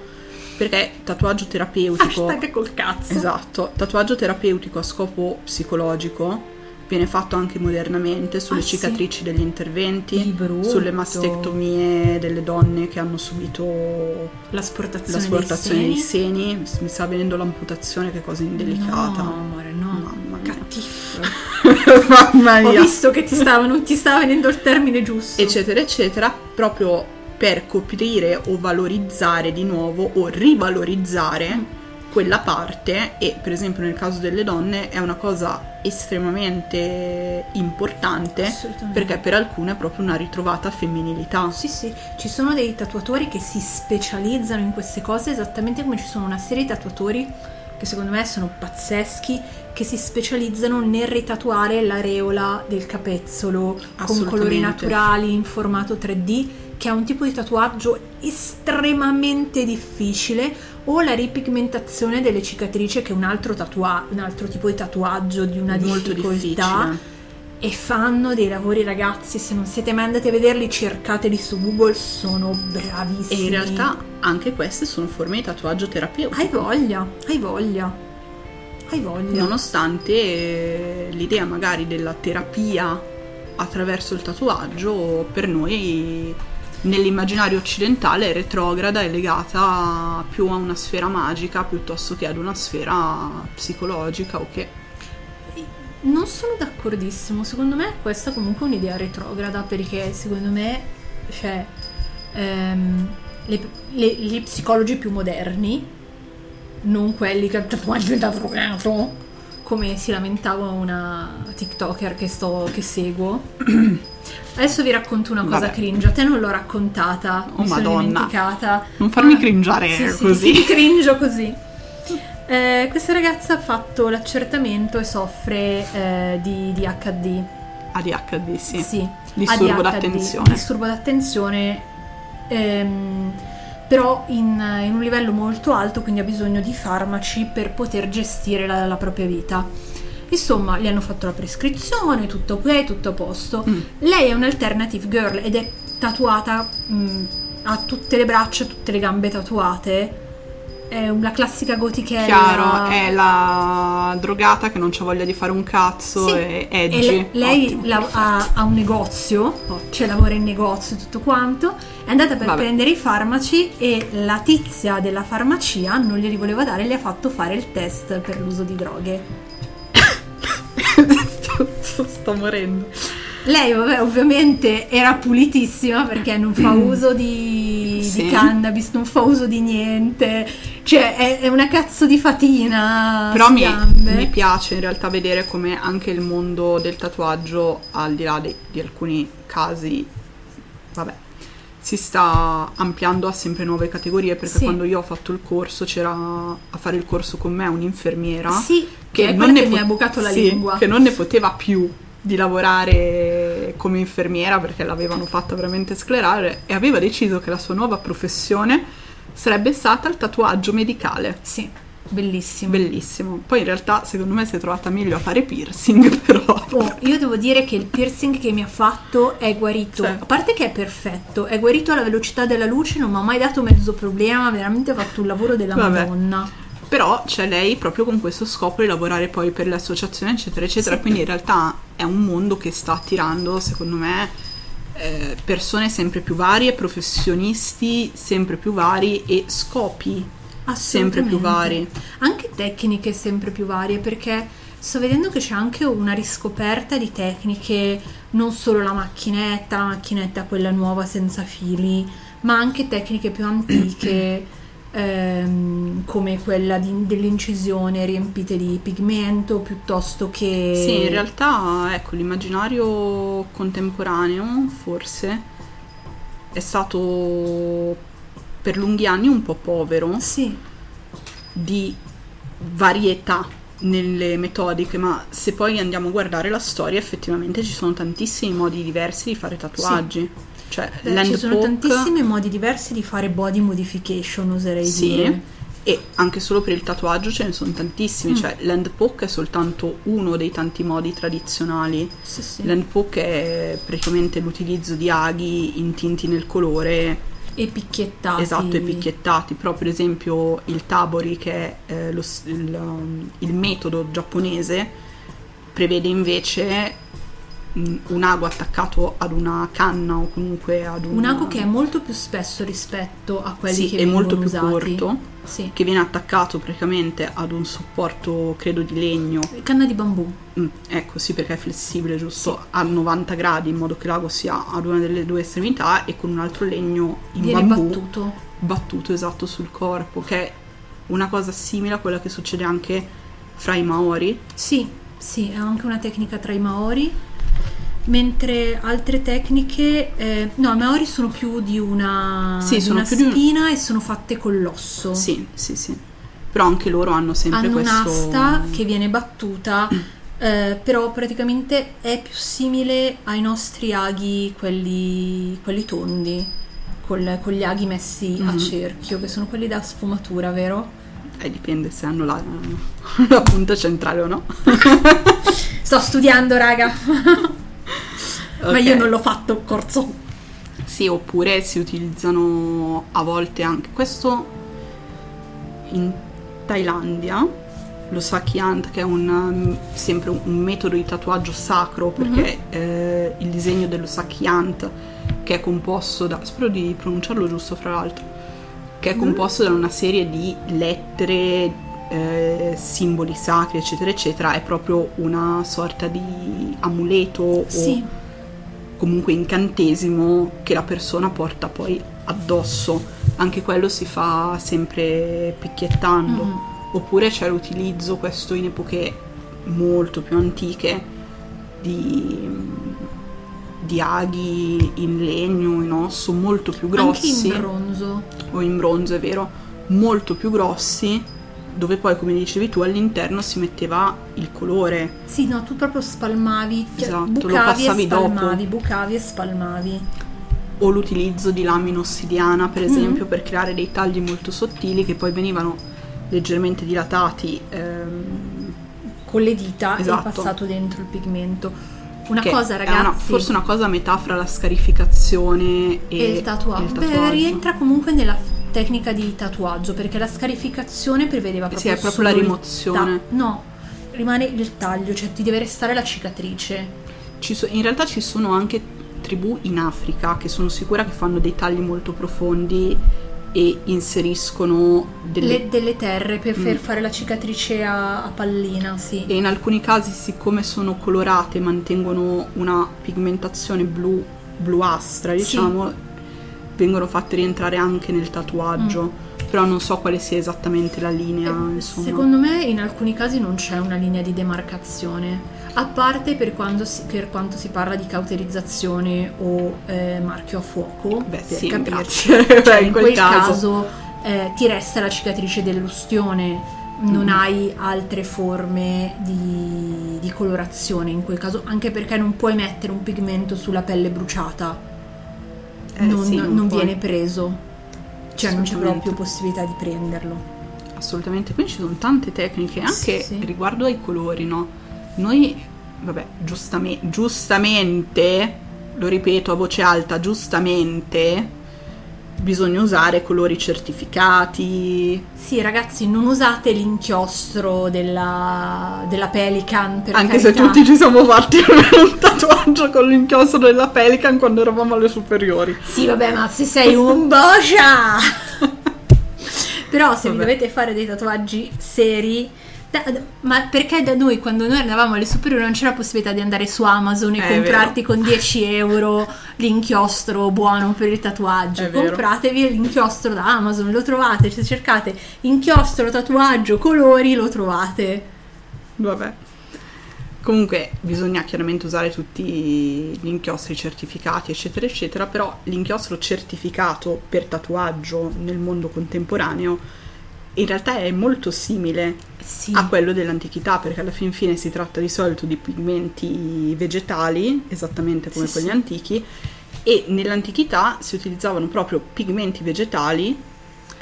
perché tatuaggio terapeutico... Hashtag col cazzo. Esatto, tatuaggio terapeutico a scopo psicologico viene fatto anche modernamente sulle ah, cicatrici sì. degli interventi, sulle mastectomie delle donne che hanno subito l'asportazione, l'asportazione dei, seni. dei, seni. Mi sta venendo l'amputazione, che cosa indelicata. No, amore, no. Mamma mia. Cattivo. Mamma mia. Ho visto che ti stava, non ti stava venendo il termine giusto. Eccetera, eccetera, proprio per coprire o valorizzare di nuovo o rivalorizzare mm quella parte e per esempio nel caso delle donne è una cosa estremamente importante perché per alcune è proprio una ritrovata femminilità. Sì, sì, ci sono dei tatuatori che si specializzano in queste cose esattamente come ci sono una serie di tatuatori che secondo me sono pazzeschi che si specializzano nel ritatuare l'areola del capezzolo con colori naturali in formato 3D che è un tipo di tatuaggio estremamente difficile o la ripigmentazione delle cicatrici che è un altro, tatua- un altro tipo di tatuaggio di una Molto difficoltà difficile. e fanno dei lavori ragazzi se non siete mai andati a vederli cercateli su Google sono bravissimi. E in realtà anche queste sono forme di tatuaggio terapeutico. Hai voglia hai voglia hai voglia. Nonostante l'idea magari della terapia attraverso il tatuaggio per noi nell'immaginario occidentale retrograda è legata più a una sfera magica piuttosto che ad una sfera psicologica o che Non sono d'accordissimo, secondo me questa comunque è un'idea retrograda perché secondo me cioè, ehm, le- le- gli psicologi più moderni, non quelli che è da drogato, come si lamentava una TikToker che, sto, che seguo. Adesso vi racconto una cosa Vabbè. cringe, a te non l'ho raccontata, Oh, mi Madonna. dimenticata. non farmi Ah, cringiare sì, sì, così Sì, cringio così. Eh, questa ragazza ha fatto l'accertamento e soffre eh, di, di HD. ADHD sì, Sì, disturbo ADHD, d'attenzione Disturbo d'attenzione, ehm, però in, in un livello molto alto, quindi ha bisogno di farmaci per poter gestire la, la propria vita. Insomma, gli hanno fatto la prescrizione, tutto ok, tutto a posto. Mm. Lei è un'alternative girl ed è tatuata, mh, ha tutte le braccia, tutte le gambe tatuate. È una classica gotichella. Chiaro, è la drogata che non c'ha voglia di fare un cazzo Sì. e E edgy. le- lei Ottimo, la- ha, ha un negozio, cioè lavora in negozio e tutto quanto. È andata per Vabbè. prendere i farmaci e la tizia della farmacia non glieli voleva dare, le ha fatto fare il test per l'uso di droghe. sto, sto- morendo. Lei, vabbè, ovviamente era pulitissima perché non fa uso di, di Sì. cannabis, non fa uso di niente. Cioè, è, è una cazzo di fatina. Però mi, mi piace in realtà vedere come anche il mondo del tatuaggio, al di là di, di alcuni casi, vabbè, si sta ampliando a sempre nuove categorie perché Sì. quando io ho fatto il corso c'era a fare il corso con me un'infermiera Sì, che, è non ne che mi po- ha bucato la sì, lingua. che non ne poteva più di lavorare come infermiera perché l'avevano fatta veramente sclerare e aveva deciso che la sua nuova professione sarebbe stata il tatuaggio medicale. Sì, bellissimo. Bellissimo. Poi in realtà secondo me si è trovata meglio a fare piercing, però. Oh, io devo dire che il piercing che mi ha fatto è guarito. Cioè. A parte che è perfetto, è guarito alla velocità della luce, non mi ha mai dato mezzo problema, veramente ha fatto un lavoro della Vabbè. Madonna. Però c'è lei proprio con questo scopo di lavorare poi per le associazioni, eccetera, eccetera. Sì. Quindi in realtà è un mondo che sta attirando, secondo me, eh, persone sempre più varie, professionisti sempre più vari e scopi sempre più vari. Anche tecniche sempre più varie, perché sto vedendo che c'è anche una riscoperta di tecniche, non solo la macchinetta, la macchinetta quella nuova senza fili, ma anche tecniche più antiche. ehm, come quella di- dell'incisione riempite di pigmento piuttosto che Sì, in realtà, ecco, l'immaginario contemporaneo, forse, è stato per lunghi anni un po' povero sì di varietà nelle metodiche, ma se poi andiamo a guardare la storia, effettivamente ci sono tantissimi modi diversi di fare tatuaggi. Cioè, Eh, l'end ci sono poke- tantissimi modi diversi di fare body modification oserei Sì, dire e anche solo per il tatuaggio ce ne sono tantissimi, Mm. cioè l'end poke è soltanto uno dei tanti modi tradizionali. sì, sì. L'end poke è praticamente l'utilizzo di aghi intinti nel colore e picchiettati esatto e picchiettati, però per esempio il tabori che è eh, lo il, um, il metodo giapponese prevede invece un ago attaccato ad una canna o comunque ad un un ago che è molto più spesso rispetto a quelli sì, che è molto più vengono usati. corto sì. che viene attaccato praticamente ad un supporto credo di legno. Canna di bambù. Mm, ecco sì perché è flessibile giusto? A 90 gradi in modo che l'ago sia ad una delle due estremità e con un altro legno in viene bambù battuto. battuto esatto sul corpo, che è una cosa simile a quella che succede anche fra i Maori. sì sì è anche una tecnica tra i maori mentre altre tecniche eh, no i maori sono più di una, Sì, di sono una più di un- spina e sono fatte con l'osso Sì, sì, sì. Però anche loro hanno sempre hanno questo un'asta che viene battuta eh, però praticamente è più simile ai nostri aghi quelli, quelli tondi col- con gli aghi messi a Mhm. cerchio che sono quelli da sfumatura vero? Eh, dipende se hanno la, la punta centrale o no. sto studiando raga ma Ok. io non l'ho fatto il corso. Sì, oppure si utilizzano a volte anche questo in Thailandia. Lo Saki Ant, che è un, sempre un, metodo di tatuaggio sacro, perché eh, il disegno dello Saki Ant, che è composto da... spero di pronunciarlo giusto fra l'altro, che è composto da una serie di lettere, eh, simboli sacri, eccetera, eccetera, è proprio una sorta di amuleto o Sì, comunque incantesimo che la persona porta poi addosso. Anche quello si fa sempre picchiettando. Mhm. Oppure c'è l'utilizzo, questo in epoche molto più antiche, di, di aghi in legno, in osso, molto più grossi anche in bronzo. o in bronzo, è vero, molto più grossi, dove poi, come dicevi tu, all'interno si metteva il colore. Sì, no, tu proprio spalmavi, cioè, Esatto, lo bucavi e passavi dopo. spalmavi, bucavi e spalmavi. O l'utilizzo di lamina ossidiana, per esempio, per creare dei tagli molto sottili che poi venivano leggermente dilatati. ehm, Con le dita Esatto. e passato dentro il pigmento. Una cosa, ragazzi. una- forse una cosa a metà fra la scarificazione e, e il tatuaggio. il Beh, tatuaggio. rientra comunque nella tecnica di tatuaggio perché la scarificazione prevedeva Sì, proprio è proprio la rimozione. no, rimane il taglio, cioè ti deve restare la cicatrice. Ci so- in realtà ci sono anche tribù in Africa che sono sicura che fanno dei tagli molto profondi e inseriscono delle Le- delle terre per, Mm. fare la cicatrice a, a pallina, sì. e in alcuni casi siccome sono colorate mantengono una pigmentazione blu bluastra Sì. Vengono fatte rientrare anche nel tatuaggio però non so quale sia esattamente la linea Eh, Secondo me in alcuni casi non c'è una linea di demarcazione, a parte per, si- per quanto si parla di cauterizzazione o eh, marchio a fuoco. Beh, per sì, capirci. grazie. Cioè, Beh, in quel caso, eh, ti resta la cicatrice dell'ustione, non Mhm. hai altre forme di, di colorazione in quel caso, anche perché non puoi mettere un pigmento sulla pelle bruciata, Eh, non, sì, non puoi. viene preso. Cioè non c'è proprio possibilità di prenderlo. assolutamente quindi ci sono tante tecniche anche Sì. riguardo ai colori no noi vabbè giustame- giustamente lo ripeto a voce alta giustamente bisogna usare colori certificati Sì, ragazzi, non usate l'inchiostro della, della Pelican per Anche se carità. tutti ci siamo fatti un tatuaggio con l'inchiostro della Pelican quando eravamo alle superiori. Sì, vabbè, ma se sei un bocia! Però se vi Vabbè. dovete fare dei tatuaggi seri... da- da- ma perché da noi, quando noi andavamo alle superiori, non c'era possibilità di andare su Amazon e È comprarti con 10 euro l'inchiostro buono per il tatuaggio? È vero. Compratevi l'inchiostro da Amazon, lo trovate. Se cercate inchiostro, tatuaggio, colori, lo trovate. Vabbè. Comunque bisogna chiaramente usare tutti gli inchiostri certificati, eccetera, eccetera, però l'inchiostro certificato per tatuaggio nel mondo contemporaneo in realtà è molto simile Sì. a quello dell'antichità, perché alla fin fine si tratta di solito di pigmenti vegetali, esattamente come Sì, quelli sì. antichi, e nell'antichità si utilizzavano proprio pigmenti vegetali.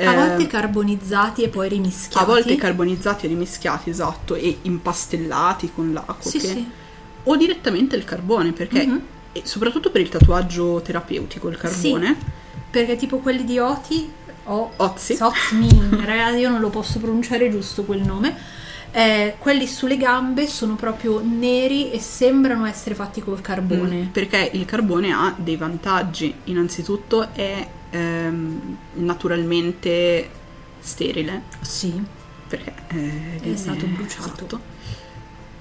A eh, volte carbonizzati e poi rimischiati. a volte carbonizzati e rimischiati, esatto, e impastellati con l'acqua. Sì, che- sì. O direttamente il carbone, perché Mhm. e soprattutto per il tatuaggio terapeutico il carbone. Perché tipo quelli di Oti o Ozzi. Sotzmin, ragazzi, io non lo posso pronunciare giusto quel nome. eh, quelli sulle gambe sono proprio neri e sembrano essere fatti col carbone. Mm, perché il carbone ha dei vantaggi. Innanzitutto è ehm, naturalmente sterile, Sì. perché eh, viene- stato bruciato. esatto.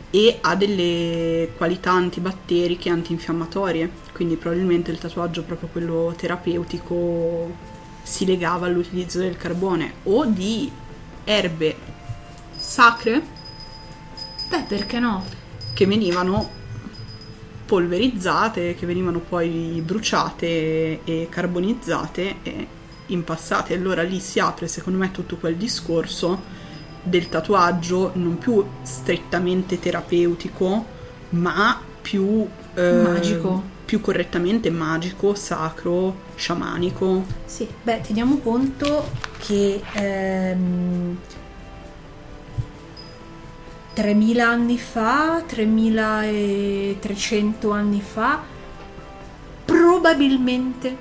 E ha delle qualità antibatteriche antinfiammatorie, quindi probabilmente il tatuaggio, proprio quello terapeutico, si legava all'utilizzo del carbone o di erbe sacre Beh, perché no? che venivano polverizzate, che venivano poi bruciate e carbonizzate e impassate. Allora lì si apre, secondo me, tutto quel discorso del tatuaggio non più strettamente terapeutico, ma più eh, Magico. Più correttamente magico, sacro, sciamanico. Sì, beh, teniamo conto che ehm, 3000 anni fa, 3300 anni fa, probabilmente,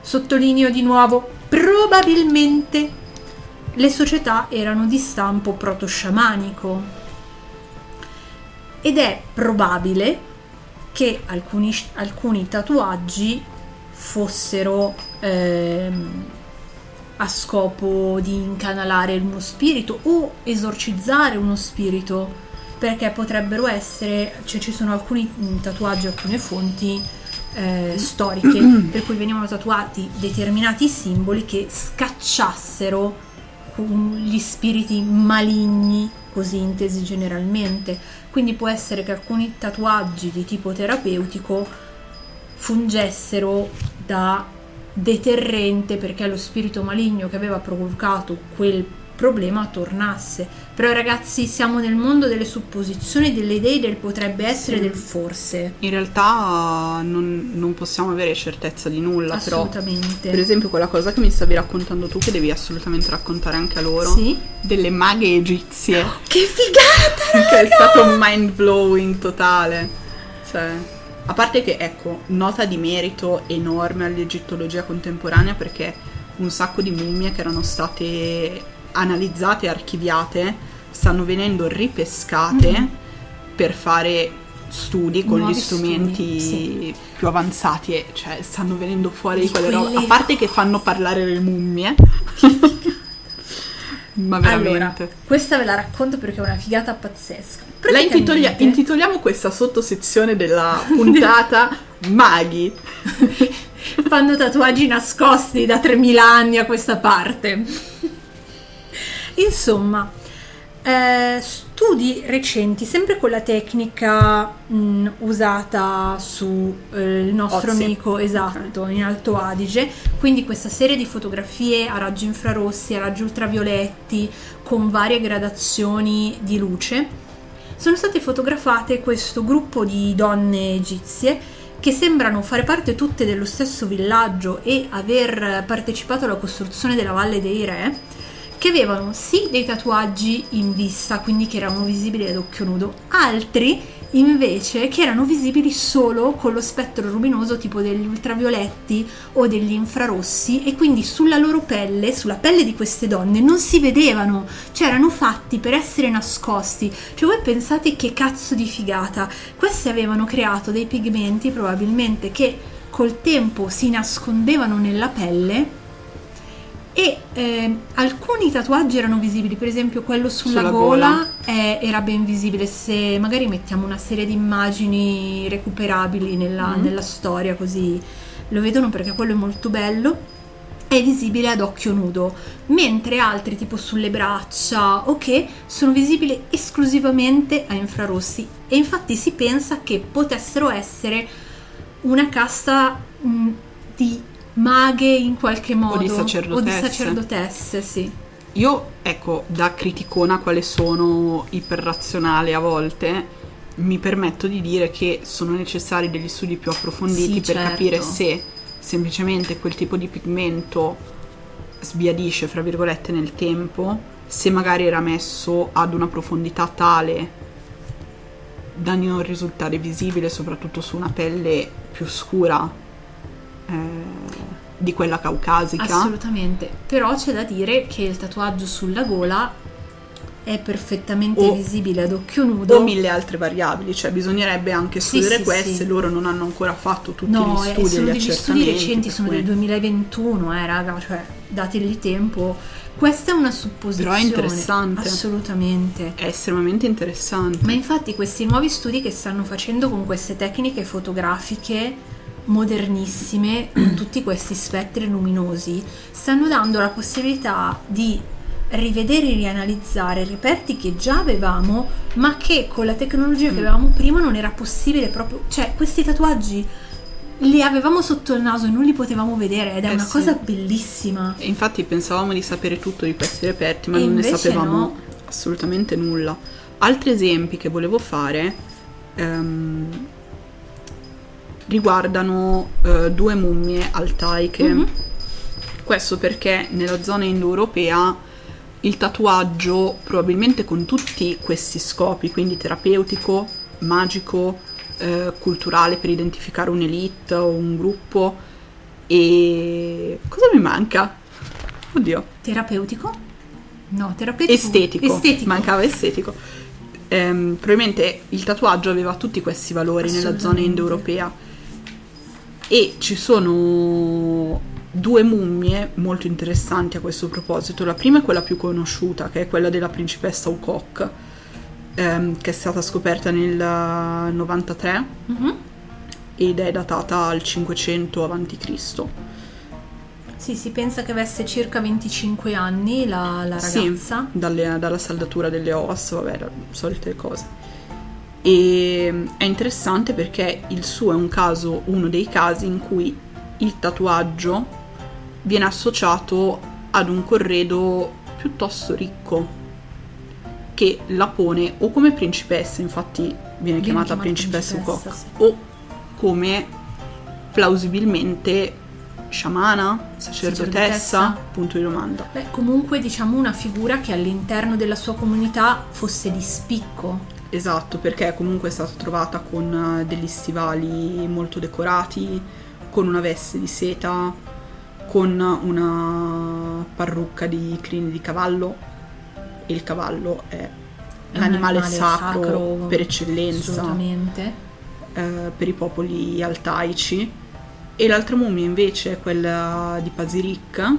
sottolineo di nuovo, probabilmente le società erano di stampo proto-sciamanico ed è probabile che alcuni, alcuni tatuaggi fossero ehm, a scopo di incanalare uno spirito o esorcizzare uno spirito perché potrebbero essere, cioè ci sono alcuni tatuaggi, alcune fonti eh, storiche per cui venivano tatuati determinati simboli che scacciassero gli spiriti maligni, così intesi generalmente. Quindi può essere che alcuni tatuaggi di tipo terapeutico fungessero da deterrente perché lo spirito maligno che aveva provocato quel problema tornasse. Però ragazzi siamo nel mondo delle supposizioni, delle idee, del potrebbe essere, sì. del forse. In realtà non, non, possiamo avere certezza di nulla. Assolutamente. Però, per esempio quella cosa che mi stavi raccontando tu che devi assolutamente raccontare anche a loro. Sì. Delle maghe egizie. Oh, che figata! che è stato mind blowing totale. Cioè... A parte che, ecco, nota di merito enorme all'egittologia contemporanea perché un sacco di mummie che erano state analizzate e archiviate stanno venendo ripescate mm-hmm. per fare studi con Nuovi gli strumenti studi, sì. più avanzati e cioè stanno venendo fuori di quelle robe. a parte che fanno parlare le mummie. Ma veramente. Allora, questa ve la racconto perché è una figata pazzesca. La intitolia- intitoliamo questa sottosezione della puntata maghi. Fanno tatuaggi nascosti da 3000 anni a questa parte Insomma, eh, studi recenti, sempre con la tecnica mh, usata sul eh, nostro Ozzy. amico esatto okay. in Alto Adige, quindi questa serie di fotografie a raggi infrarossi, a raggi ultravioletti, con varie gradazioni di luce, sono state fotografate questo gruppo di donne egizie che sembrano fare parte tutte dello stesso villaggio e aver partecipato alla costruzione della Valle dei Re che avevano sì dei tatuaggi in vista, quindi che erano visibili ad occhio nudo, altri invece che erano visibili solo con lo spettro luminoso tipo degli ultravioletti o degli infrarossi e quindi sulla loro pelle, sulla pelle di queste donne non si vedevano, cioè erano fatti per essere nascosti. Cioè voi pensate che cazzo di figata, questi avevano creato dei pigmenti probabilmente che col tempo si nascondevano nella pelle e eh, alcuni tatuaggi erano visibili, per esempio quello sulla, sulla gola, gola. È, era ben visibile, se magari mettiamo una serie di immagini recuperabili nella, mm. nella storia così lo vedono perché quello è molto bello è visibile ad occhio nudo, mentre altri tipo sulle braccia o che sono visibili esclusivamente a infrarossi e infatti si pensa che potessero essere una casta mh, di maghe in qualche modo. O di sacerdotesse. O di sacerdotesse, sì. Io, ecco, da criticona quale sono iperrazionale a volte, mi permetto di dire che sono necessari degli studi più approfonditi sì, per certo. capire se semplicemente quel tipo di pigmento sbiadisce, fra virgolette, nel tempo, se magari era messo ad una profondità tale da non risultare visibile, soprattutto su una pelle più scura eh, di quella caucasica. Assolutamente, però c'è da dire che il tatuaggio sulla gola è perfettamente o, visibile ad occhio nudo. O mille altre variabili, cioè bisognerebbe anche studiare sì, queste, sì. loro non hanno ancora fatto tutti no, gli studi. No, sono degli studi recenti, sono del 2021, eh raga, cioè dategli tempo. Questa è una supposizione. Però è interessante. Assolutamente. È estremamente interessante. Ma infatti questi nuovi studi che stanno facendo con queste tecniche fotografiche modernissime con tutti questi spettri luminosi stanno dando la possibilità di rivedere e rianalizzare reperti che già avevamo ma che con la tecnologia che avevamo prima non era possibile proprio cioè questi tatuaggi li avevamo sotto il naso e non li potevamo vedere ed è eh una sì. cosa bellissima e infatti pensavamo di sapere tutto di questi reperti ma e non ne sapevamo no. assolutamente nulla altri esempi che volevo fare um, riguardano uh, due mummie altaiche. Mm-hmm. Questo perché nella zona indoeuropea il tatuaggio, probabilmente con tutti questi scopi, quindi terapeutico, magico, eh, culturale per identificare un'elite o un gruppo, e cosa mi manca? Oddio. Terapeutico? No, terapeutico. estetico, Estetico. mancava estetico. Ehm, probabilmente il tatuaggio aveva tutti questi valori nella zona indoeuropea e ci sono due mummie molto interessanti a questo proposito. La prima è quella più conosciuta, che è quella della principessa Ukok, ehm, che è stata scoperta nel 93 Mhm. ed è datata al 500 a.C. Sì, si pensa che avesse circa 25 anni la, la Sì, ragazza. dalle- dalla saldatura delle ossa, vabbè, solite cose. E è interessante perché il suo è un caso, uno dei casi in cui il tatuaggio viene associato ad un corredo piuttosto ricco che la pone o come principessa, infatti viene, Viene chiamata chiamata principessa principessa, Ukok, sì. o come plausibilmente sciamana, sacerdotessa, Sacerdotessa. punto di domanda. Beh, comunque diciamo una figura che all'interno della sua comunità fosse di spicco. Esatto, perché comunque è stata trovata con eh, degli stivali molto decorati, con una veste di seta, con una parrucca di crini di cavallo. E il cavallo è È l'animale animale sacro, sacro, per eccellenza Assolutamente. eh, per i popoli altaici. E l'altra mummia invece è quella di Pazirik,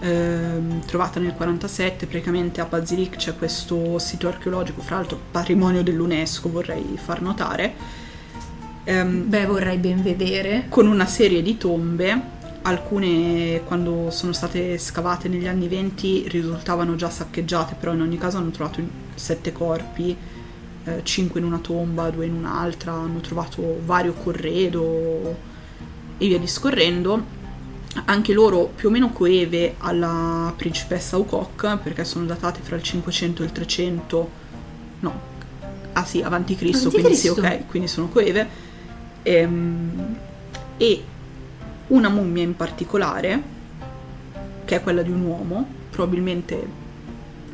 ehm, trovata nel 47, praticamente a Pazirik c'è questo sito archeologico, fra l'altro patrimonio dell'UNESCO vorrei far notare, ehm, Beh, vorrei ben vedere. con una serie di tombe, alcune quando sono state scavate negli anni 20 risultavano già saccheggiate, però in ogni caso hanno trovato sette corpi, eh, cinque in una tomba, due in un'altra, hanno trovato vario corredo e via discorrendo. Anche loro più o meno coeve alla principessa Ukok perché sono datate fra il 500 e il 300, no, ah sì, avanti Cristo, Avanti quindi sì, Cristo. ok, quindi sono coeve. Ehm, e una mummia in particolare, che è quella di un uomo, probabilmente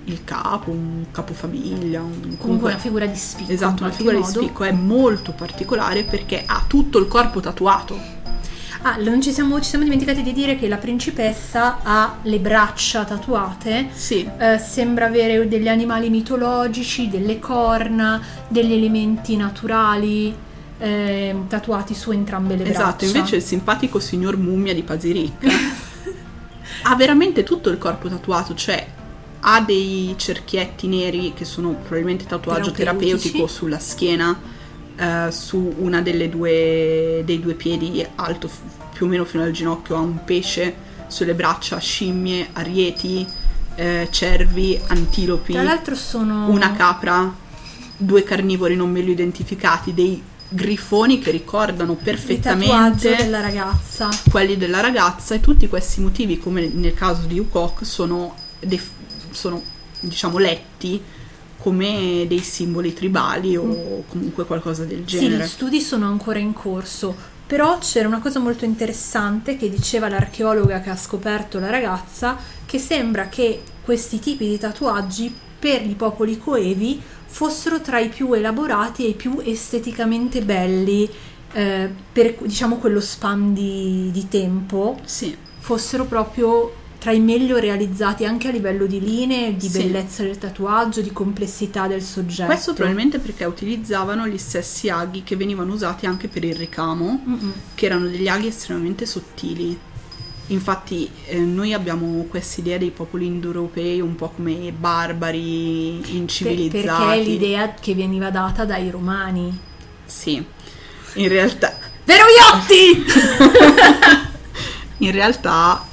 il capo, un capofamiglia, un, Comunque una figura di spicco. Esatto, una figura di modo. spicco è molto particolare perché ha tutto il corpo tatuato. Ah, non ci siamo, ci siamo dimenticati di dire che la principessa ha le braccia tatuate. Sì, Eh, sembra avere degli animali mitologici, delle corna, degli elementi naturali eh, tatuati su entrambe le esatto, braccia. invece il simpatico signor mummia di Pazirik ha veramente tutto il corpo tatuato, cioè ha dei cerchietti neri che sono probabilmente tatuaggio terapeutico sulla schiena, eh, su una delle due dei due piedi alto f- più o meno fino al ginocchio ha un pesce, sulle braccia scimmie, arieti, eh, cervi, antilopi. Tra l'altro sono una capra, due carnivori non meglio identificati, dei grifoni che ricordano perfettamente della ragazza. quelli della ragazza e tutti questi motivi, come nel caso di Ukok, sono, def- sono diciamo letti come dei simboli tribali o comunque qualcosa del Sì, genere. gli studi sono ancora in corso, però c'era una cosa molto interessante che diceva l'archeologa che ha scoperto la ragazza, che sembra che questi tipi di tatuaggi per i popoli coevi fossero tra i più elaborati e i più esteticamente belli eh, per diciamo quello span di, di tempo, Sì, fossero proprio tra i meglio realizzati anche a livello di linee, di Sì. bellezza del tatuaggio, di complessità del soggetto. questo probabilmente perché utilizzavano gli stessi aghi che venivano usati anche per il ricamo, Mm-mm. che erano degli aghi estremamente sottili. Infatti eh, noi abbiamo questa idea dei popoli indoeuropei un po' come barbari, Per- incivilizzati. perché è l'idea che veniva data dai romani. Sì, in realtà, Veroiotti! in realtà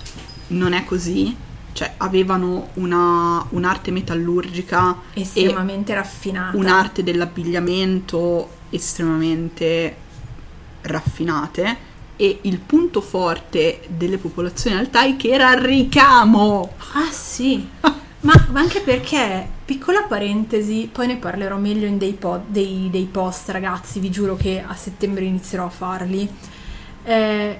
non è così. Cioè avevano una- un'arte metallurgica Estremamente raffinata. un'arte dell'abbigliamento estremamente raffinate e il punto forte delle popolazioni altaiche era il ricamo. Ah sì, ma, ma anche perché, piccola parentesi, poi ne parlerò meglio in dei, pod- dei- dei post ragazzi, vi giuro che a settembre inizierò a farli. Eh,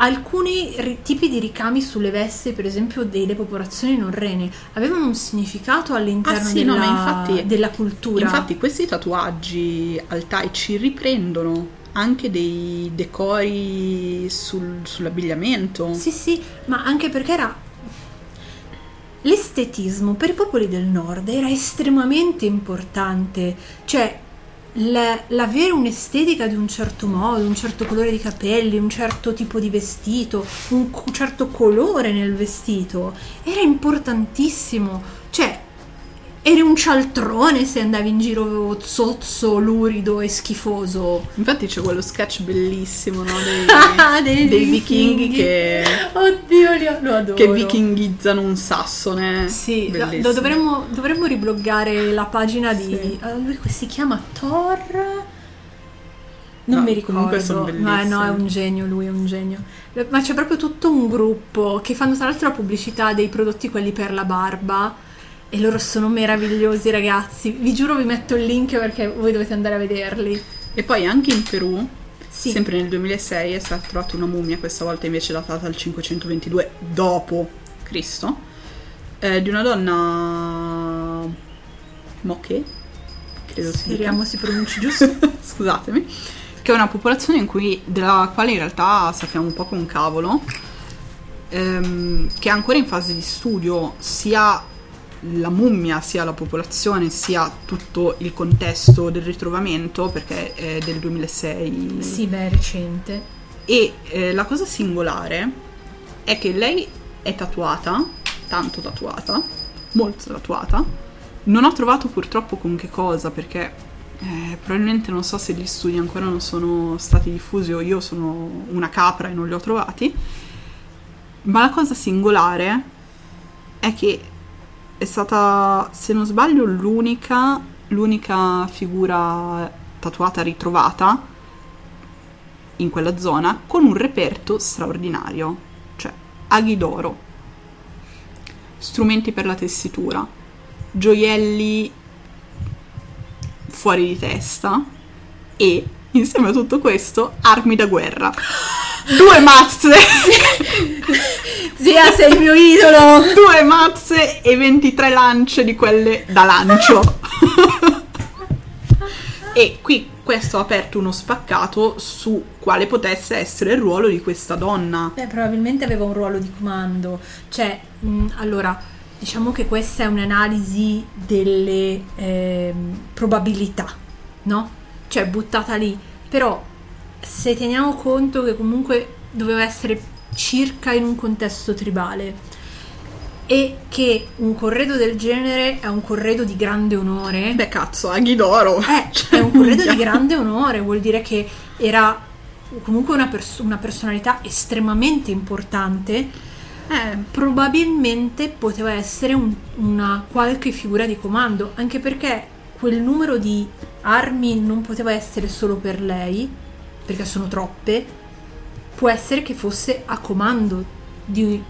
alcuni ri- tipi di ricami sulle vesti, per esempio delle popolazioni norrene, avevano un significato all'interno Ah, sì, della, no, infatti- della cultura. Infatti questi tatuaggi altaici riprendono anche dei decori sul- sull'abbigliamento. Sì, sì, ma anche perché era l'estetismo per i popoli del nord era estremamente importante, cioè l'avere un'estetica di un certo modo, un certo colore di capelli, un certo tipo di vestito, un, certo colore nel vestito era importantissimo, cioè eri un cialtrone se andavi in giro zozzo, lurido e schifoso. Infatti c'è quello sketch bellissimo, no? Dei, dei dei vichinghi. vichinghi che, Oddio, li- lo adoro. che vichingizzano un sassone. Sì, lo- lo dovremmo, dovremmo ribloggare la pagina di... Sì. eh, lui si chiama Thor... Non No, mi ricordo. comunque sono Ma no, è un genio, lui è un genio. Ma c'è proprio tutto un gruppo che fanno tra l'altro la pubblicità dei prodotti quelli per la barba e loro sono meravigliosi ragazzi. Vi giuro vi metto il link perché voi dovete andare a vederli. E poi anche in Perù, Sì. sempre nel 2006, è stata trovata una mummia, questa volta invece datata al 522 dopo Cristo, eh, di una donna Moche, credo si. Speriamo si pronunci giusto. scusatemi, che è una popolazione in cui, della quale in realtà sappiamo un po' con cavolo, ehm, che è ancora in fase di studio sia la mummia, sia la popolazione, sia tutto il contesto del ritrovamento, perché è del 2006. sì, beh, è recente. E eh, la cosa singolare è che lei è tatuata, tanto tatuata, molto tatuata. Non ho trovato purtroppo con che cosa, perché eh, probabilmente non so se gli studi ancora non sono stati diffusi o io sono una capra e non li ho trovati. Ma la cosa singolare è che è stata, se non sbaglio, l'unica, l'unica figura tatuata ritrovata in quella zona con un reperto straordinario, cioè aghi d'oro, strumenti per la tessitura, gioielli fuori di testa e insieme a tutto questo armi da guerra. Due mazze, Zia, sei il mio idolo! due mazze e 23 lance di quelle da lancio. e qui questo ha aperto uno spaccato su quale potesse essere il ruolo di questa donna. Beh, probabilmente aveva un ruolo di comando. Cioè, mh, allora, diciamo che questa è un'analisi delle ehm, probabilità, no? Cioè, buttata lì. Però, se teniamo conto che comunque doveva essere circa in un contesto tribale e che un corredo del genere è un corredo di grande onore, Beh, cazzo, aghi d'oro. eh, Cioè, è un corredo di grande onore, vuol dire che era comunque una, pers- una personalità estremamente importante. Eh, Probabilmente poteva essere un- una qualche figura di comando, anche perché quel numero di armi non poteva essere solo per lei, perché sono troppe. Può essere che fosse a comando di.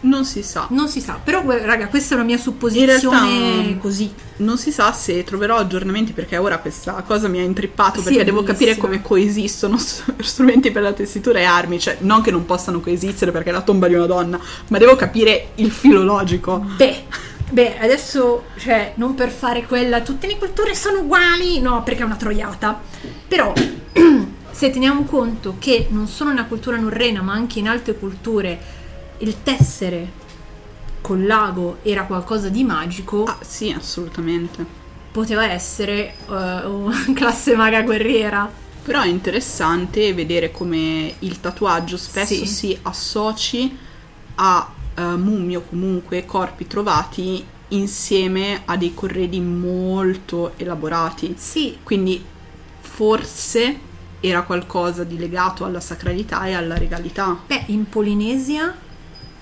non si sa. Non si sa, però, raga, questa è una mia supposizione realtà- così. Non si sa se troverò aggiornamenti perché ora questa cosa mi ha intrippato Sì, perché devo capire come coesistono st- strumenti per la tessitura e armi, cioè non che non possano coesistere perché è la tomba di una donna, ma devo capire il filo logico. Beh, beh, adesso, cioè, non per fare quella, tutte le culture sono uguali, no, perché è una troiata. Però, se teniamo conto che non solo nella cultura norrena, ma anche in altre culture, il tessere col lago era qualcosa di magico, Ah, sì, assolutamente. poteva essere eh, una classe maga guerriera. Però è interessante vedere come il tatuaggio spesso Sì. si associ a eh, mummie o comunque corpi trovati insieme a dei corredi molto elaborati. Sì, Quindi forse era qualcosa di legato alla sacralità e alla regalità. Beh, in Polinesia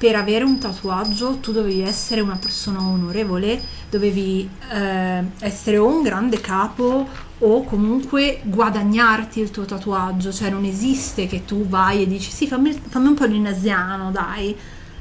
per avere un tatuaggio tu dovevi essere una persona onorevole, dovevi eh, essere o un grande capo o comunque guadagnarti il tuo tatuaggio, cioè non esiste che tu vai e dici sì fammi, fammi un polinesiano dai.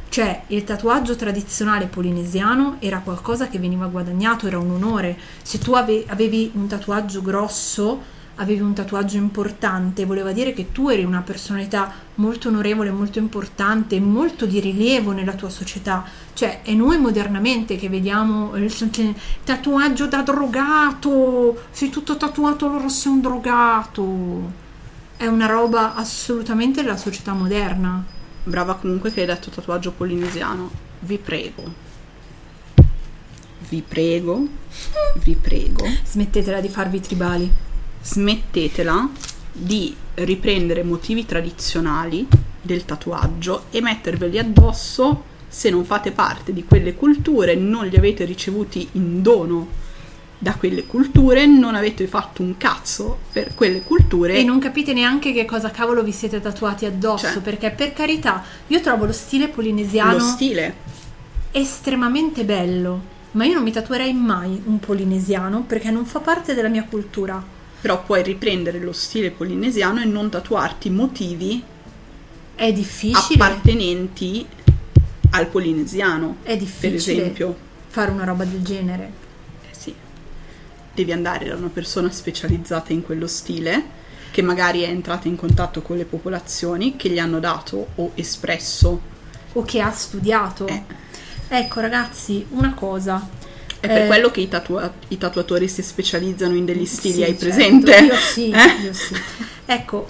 Cioè il tatuaggio tradizionale polinesiano era qualcosa che veniva guadagnato, era un onore. Se tu ave- avevi un tatuaggio grosso, avevi un tatuaggio importante, voleva dire che tu eri una personalità molto onorevole, molto importante, molto di rilievo nella tua società. Cioè, è noi modernamente che vediamo il il tatuaggio da drogato, sei tutto tatuato, allora sei un drogato. È una roba assolutamente della società moderna. Brava comunque che hai detto tatuaggio polinesiano. Vi prego. vi prego, vi prego, Smettetela di farvi tribali. smettetela di riprendere motivi tradizionali del tatuaggio e metterveli addosso se non fate parte di quelle culture, non li avete ricevuti in dono da quelle culture, non avete fatto un cazzo per quelle culture. E non capite neanche che cosa cavolo vi siete tatuati addosso, Cioè. perché per carità, io trovo lo stile polinesiano lo stile. estremamente bello, ma io non mi tatuerei mai un polinesiano perché non fa parte della mia cultura. Però puoi riprendere lo stile polinesiano e non tatuarti motivi È difficile, appartenenti al polinesiano. è difficile Per esempio, fare una roba del genere. Devi andare da una persona specializzata in quello stile che magari è entrata in contatto con le popolazioni che gli hanno dato o espresso. O che ha studiato. Eh. Ecco ragazzi, una cosa. È per Eh, quello che i, tatua- i tatuatori si specializzano in degli stili, Sì, hai certo. presente? Io sì, Eh? io sì. Ecco,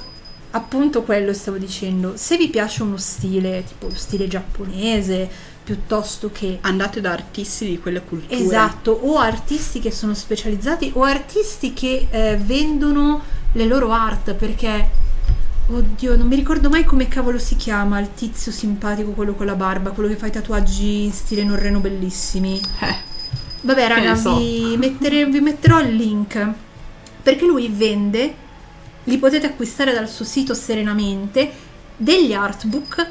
appunto quello stavo dicendo. Se vi piace uno stile, tipo lo stile giapponese, piuttosto che Andate da artisti di quelle culture. Esatto, o artisti che sono specializzati o artisti che eh, vendono le loro art perché oddio, non mi ricordo mai come cavolo si chiama il tizio simpatico, quello con la barba, quello che fa i tatuaggi in stile norreno bellissimi. Eh, Vabbè, raga, so. vi, mettere- vi metterò il link perché lui vende, li potete acquistare dal suo sito serenamente, degli artbook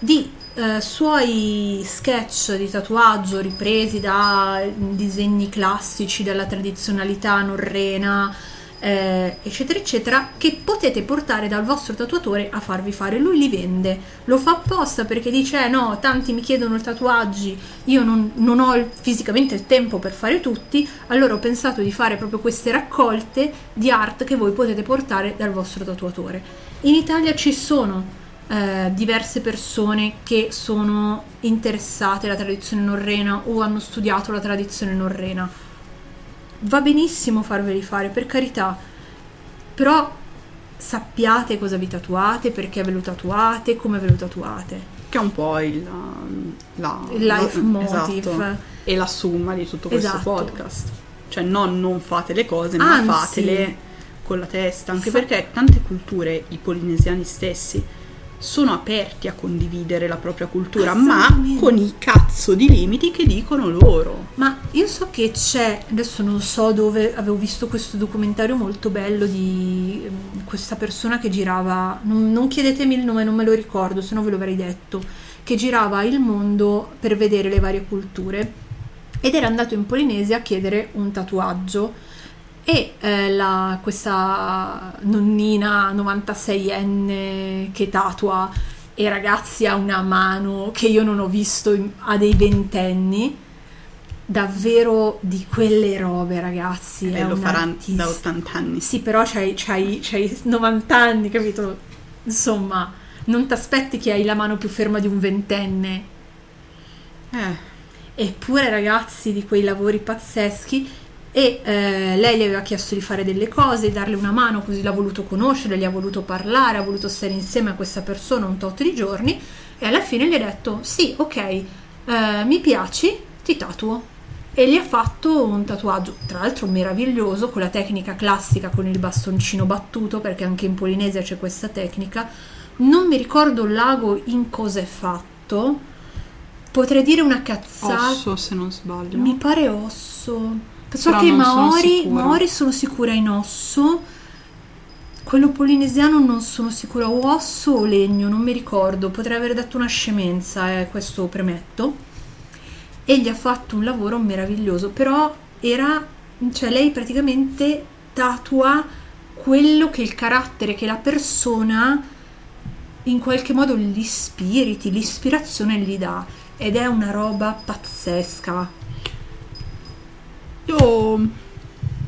di eh, suoi sketch di tatuaggio ripresi da disegni classici della tradizionalità norrena, eh, eccetera, eccetera, che potete portare dal vostro tatuatore a farvi fare. Lui li vende, lo fa apposta perché dice: eh, no, tanti mi chiedono tatuaggi, io non, non ho fisicamente il tempo per fare tutti, allora ho pensato di fare proprio queste raccolte di art che voi potete portare dal vostro tatuatore. In Italia ci sono eh, diverse persone che sono interessate alla tradizione norrena o hanno studiato la tradizione norrena. Va benissimo farveli fare, per carità, però sappiate cosa vi tatuate, perché ve lo tatuate, come ve lo tatuate. che è un po' il, la, Il life no, motive. esatto, e la somma di tutto questo Esatto. podcast. Cioè, no, non fate le cose, ma Anzi. fatele con la testa. Anche Fa- perché tante culture, i polinesiani stessi, sono aperti a condividere la propria cultura, ma Assolutamente. con i cazzo di limiti che dicono loro. Ma io so che c'è, adesso non so dove, avevo visto questo documentario molto bello di ehm, questa persona che girava, non, non chiedetemi il nome, non me lo ricordo, se no ve lo avrei detto, che girava il mondo per vedere le varie culture ed era andato in Polinesia a chiedere un tatuaggio e eh, la- questa nonnina 96enne che tatua e ragazzi ha una mano che io non ho visto in- a dei ventenni davvero di quelle robe ragazzi E lo faranno da 80 anni. sì però c'hai, c'hai, c'hai 90 anni capito? Insomma non ti aspetti che hai la mano più ferma di un ventenne. Eh, Eppure ragazzi di quei lavori pazzeschi e eh, lei le aveva chiesto di fare delle cose, di darle una mano, così l'ha voluto conoscere, gli ha voluto parlare, ha voluto stare insieme a questa persona un tot di giorni e alla fine gli ha detto sì, ok, eh, mi piaci, ti tatuo. E gli ha fatto un tatuaggio, tra l'altro meraviglioso, con la tecnica classica con il bastoncino battuto, perché anche in Polinesia c'è questa tecnica. Non mi ricordo il lago in cosa è fatto, potrei dire una cazzata. osso, se non sbaglio. Mi pare osso. So che i Maori. Maori sono sicura in osso. Quello polinesiano non sono sicura o osso o legno, non mi ricordo. Potrei aver detto una scemenza, eh, questo premetto. E gli ha fatto un lavoro meraviglioso, però era, cioè lei praticamente tatua quello che il carattere che la persona in qualche modo gli spiriti, l'ispirazione gli dà ed è una roba pazzesca. Io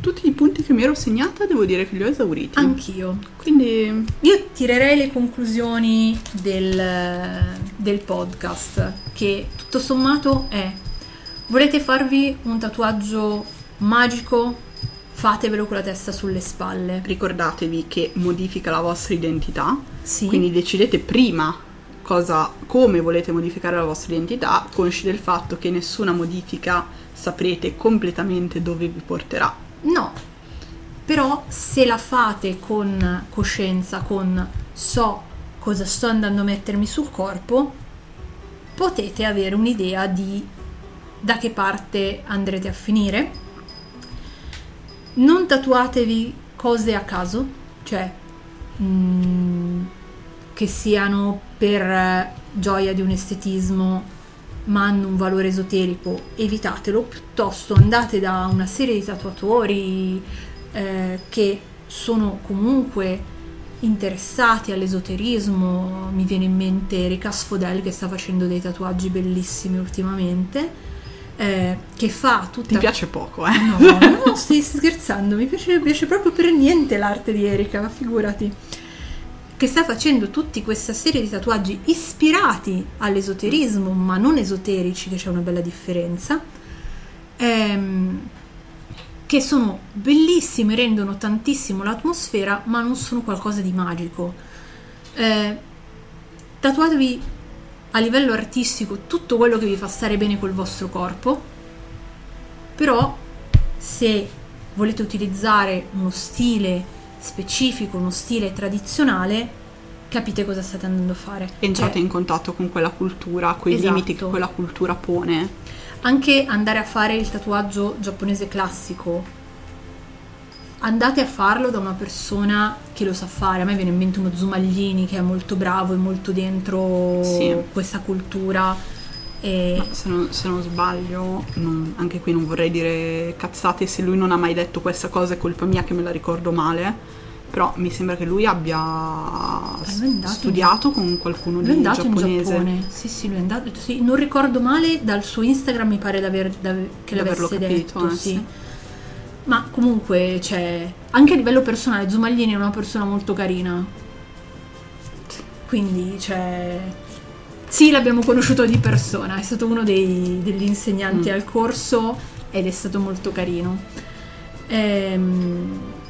tutti i punti che mi ero segnata devo dire che li ho esauriti. Anch'io. Quindi Io tirerei le conclusioni del, del podcast, che tutto sommato è, volete farvi un tatuaggio magico? Fatevelo con la testa sulle spalle. ricordatevi che modifica la vostra identità, Sì, quindi decidete prima cosa, come volete modificare la vostra identità, consci del fatto che nessuna modifica saprete completamente dove vi porterà. No, però se la fate con coscienza, con so cosa sto andando a mettermi sul corpo, potete avere un'idea di da che parte andrete a finire. Non tatuatevi cose a caso, cioè mm, che siano per gioia di un estetismo ma hanno un valore esoterico, evitatelo, piuttosto andate da una serie di tatuatori eh, che sono comunque interessati all'esoterismo, mi viene in mente Erika Sfodel che sta facendo dei tatuaggi bellissimi ultimamente. Eh, che fa tutta. Ti piace poco, eh? No, no, stai scherzando, mi piace, mi piace proprio per niente l'arte di Erika, ma figurati che sta facendo tutta questa serie di tatuaggi ispirati all'esoterismo, ma non esoterici, che c'è una bella differenza, ehm, che sono bellissime, rendono tantissimo l'atmosfera, ma non sono qualcosa di magico. Eh, tatuatevi a livello artistico tutto quello che vi fa stare bene col vostro corpo, però se volete utilizzare uno stile specifico, uno stile tradizionale, capite cosa state andando a fare. Entrate cioè, in contatto con quella cultura, quei esatto. limiti che quella cultura pone. Anche andare a fare il tatuaggio giapponese classico, andate a farlo da una persona che lo sa fare. A me viene in mente uno Zumaglini che è molto bravo e molto dentro sì. questa cultura. E... Se, non, se, non, sbaglio, non, anche qui non vorrei dire cazzate, se lui non ha mai detto questa cosa è colpa mia che me la ricordo male però mi sembra che lui abbia studiato con qualcuno lui di andato giapponese. In Giappone. Sì, sì, lui è andato. Sì, non ricordo male, dal suo Instagram mi pare d'aver, d'aver, che l'avesse capito, detto. Eh, sì. Ma comunque, cioè, anche a livello personale, Zumaglini è una persona molto carina. Quindi, cioè. Sì, l'abbiamo conosciuto di persona, è stato uno dei, degli insegnanti mm. al corso ed è stato molto carino. Ehm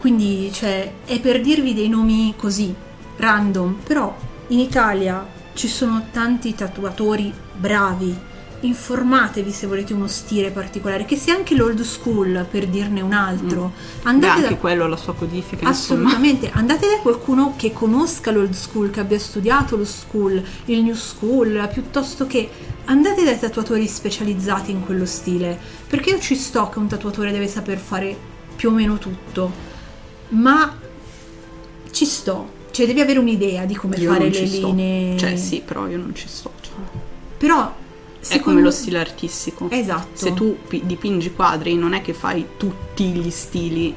quindi cioè, è per dirvi dei nomi così, random, però in Italia ci sono tanti tatuatori bravi. Informatevi se volete uno stile particolare, che sia anche l'old school per dirne un altro. Mm. Andate Beh, anche da... quello la sua codifica. Assolutamente, insomma. andate da qualcuno che conosca l'old school, che abbia studiato lo school, il new school, piuttosto che andate dai tatuatori specializzati in quello stile. Perché io ci sto che un tatuatore deve saper fare più o meno tutto ma ci sto. Cioè, devi avere un'idea di come io fare le linee. Cioè, sì, però io non ci sto. Cioè. Però. È come lo stile artistico. Esatto. Se tu dipingi quadri, non è che fai tutti gli stili.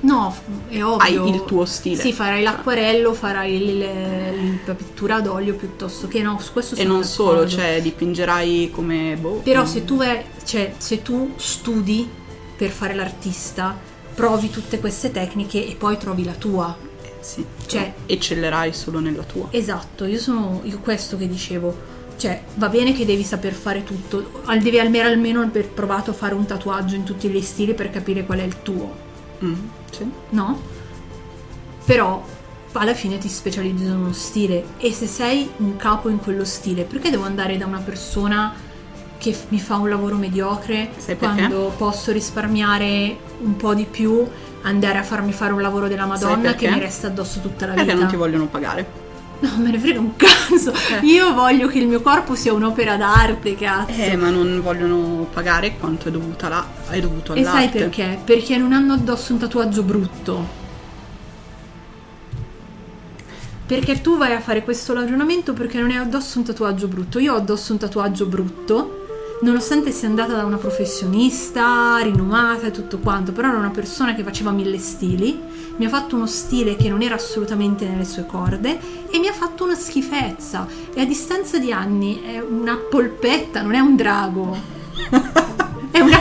No, è ovvio. Hai il tuo stile. Sì, farai l'acquarello, farai il, il, la pittura ad olio piuttosto che no, su questo E non solo, cioè dipingerai come boh. Però se tu vai, cioè, se tu studi per fare l'artista, provi tutte queste tecniche e poi trovi la tua. Sì, cioè, eccellerai solo nella tua. Esatto, io sono io questo che dicevo. Cioè, va bene che devi saper fare tutto, devi almeno, almeno aver provato a fare un tatuaggio in tutti gli stili per capire qual è il tuo. Mm, sì. No? Però alla fine ti specializzi in uno stile e se sei un capo in quello stile, perché devo andare da una persona che mi fa un lavoro mediocre quando posso risparmiare un po' di più andare a farmi fare un lavoro della Madonna che mi resta addosso tutta la perché vita. Perché non ti vogliono pagare? No, me ne frega un cazzo. Eh. Io voglio che il mio corpo sia un'opera d'arte, cazzo. Eh, ma non vogliono pagare quanto è dovuta là, è dovuto all'arte. E sai perché? Perché non hanno addosso un tatuaggio brutto. Perché tu vai a fare questo ragionamento perché non hai addosso un tatuaggio brutto. Io ho addosso un tatuaggio brutto nonostante sia andata da una professionista rinomata e tutto quanto, però era una persona che faceva mille stili, mi ha fatto uno stile che non era assolutamente nelle sue corde e mi ha fatto una schifezza e a distanza di anni è una polpetta, non è un drago.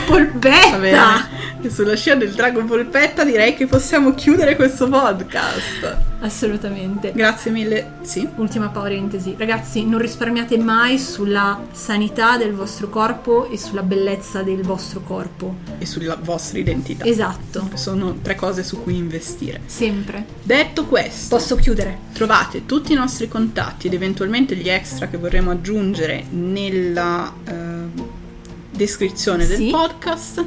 polpetta! E sulla scia del drago polpetta direi che possiamo chiudere questo podcast. Assolutamente. Grazie mille. Sì. Ultima parentesi. Ragazzi, non risparmiate mai sulla sanità del vostro corpo e sulla bellezza del vostro corpo. E sulla vostra identità. Esatto. Sono tre cose su cui investire. Sempre. Detto questo, Posso chiudere? trovate tutti i nostri contatti ed eventualmente gli extra che vorremmo aggiungere nella eh, descrizione del Sì. podcast.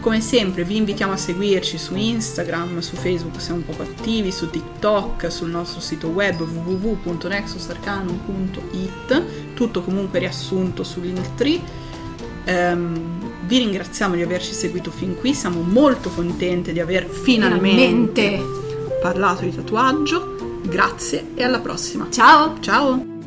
Come sempre vi invitiamo a seguirci su Instagram, su Facebook siamo un poco attivi, su TikTok, sul nostro sito web www.nexusarcanum.it, tutto comunque riassunto su Linktree. Ehm, vi ringraziamo di averci seguito fin qui, siamo molto contenti di aver finalmente Finalmente. parlato di tatuaggio. Grazie e alla prossima. Ciao. Ciao!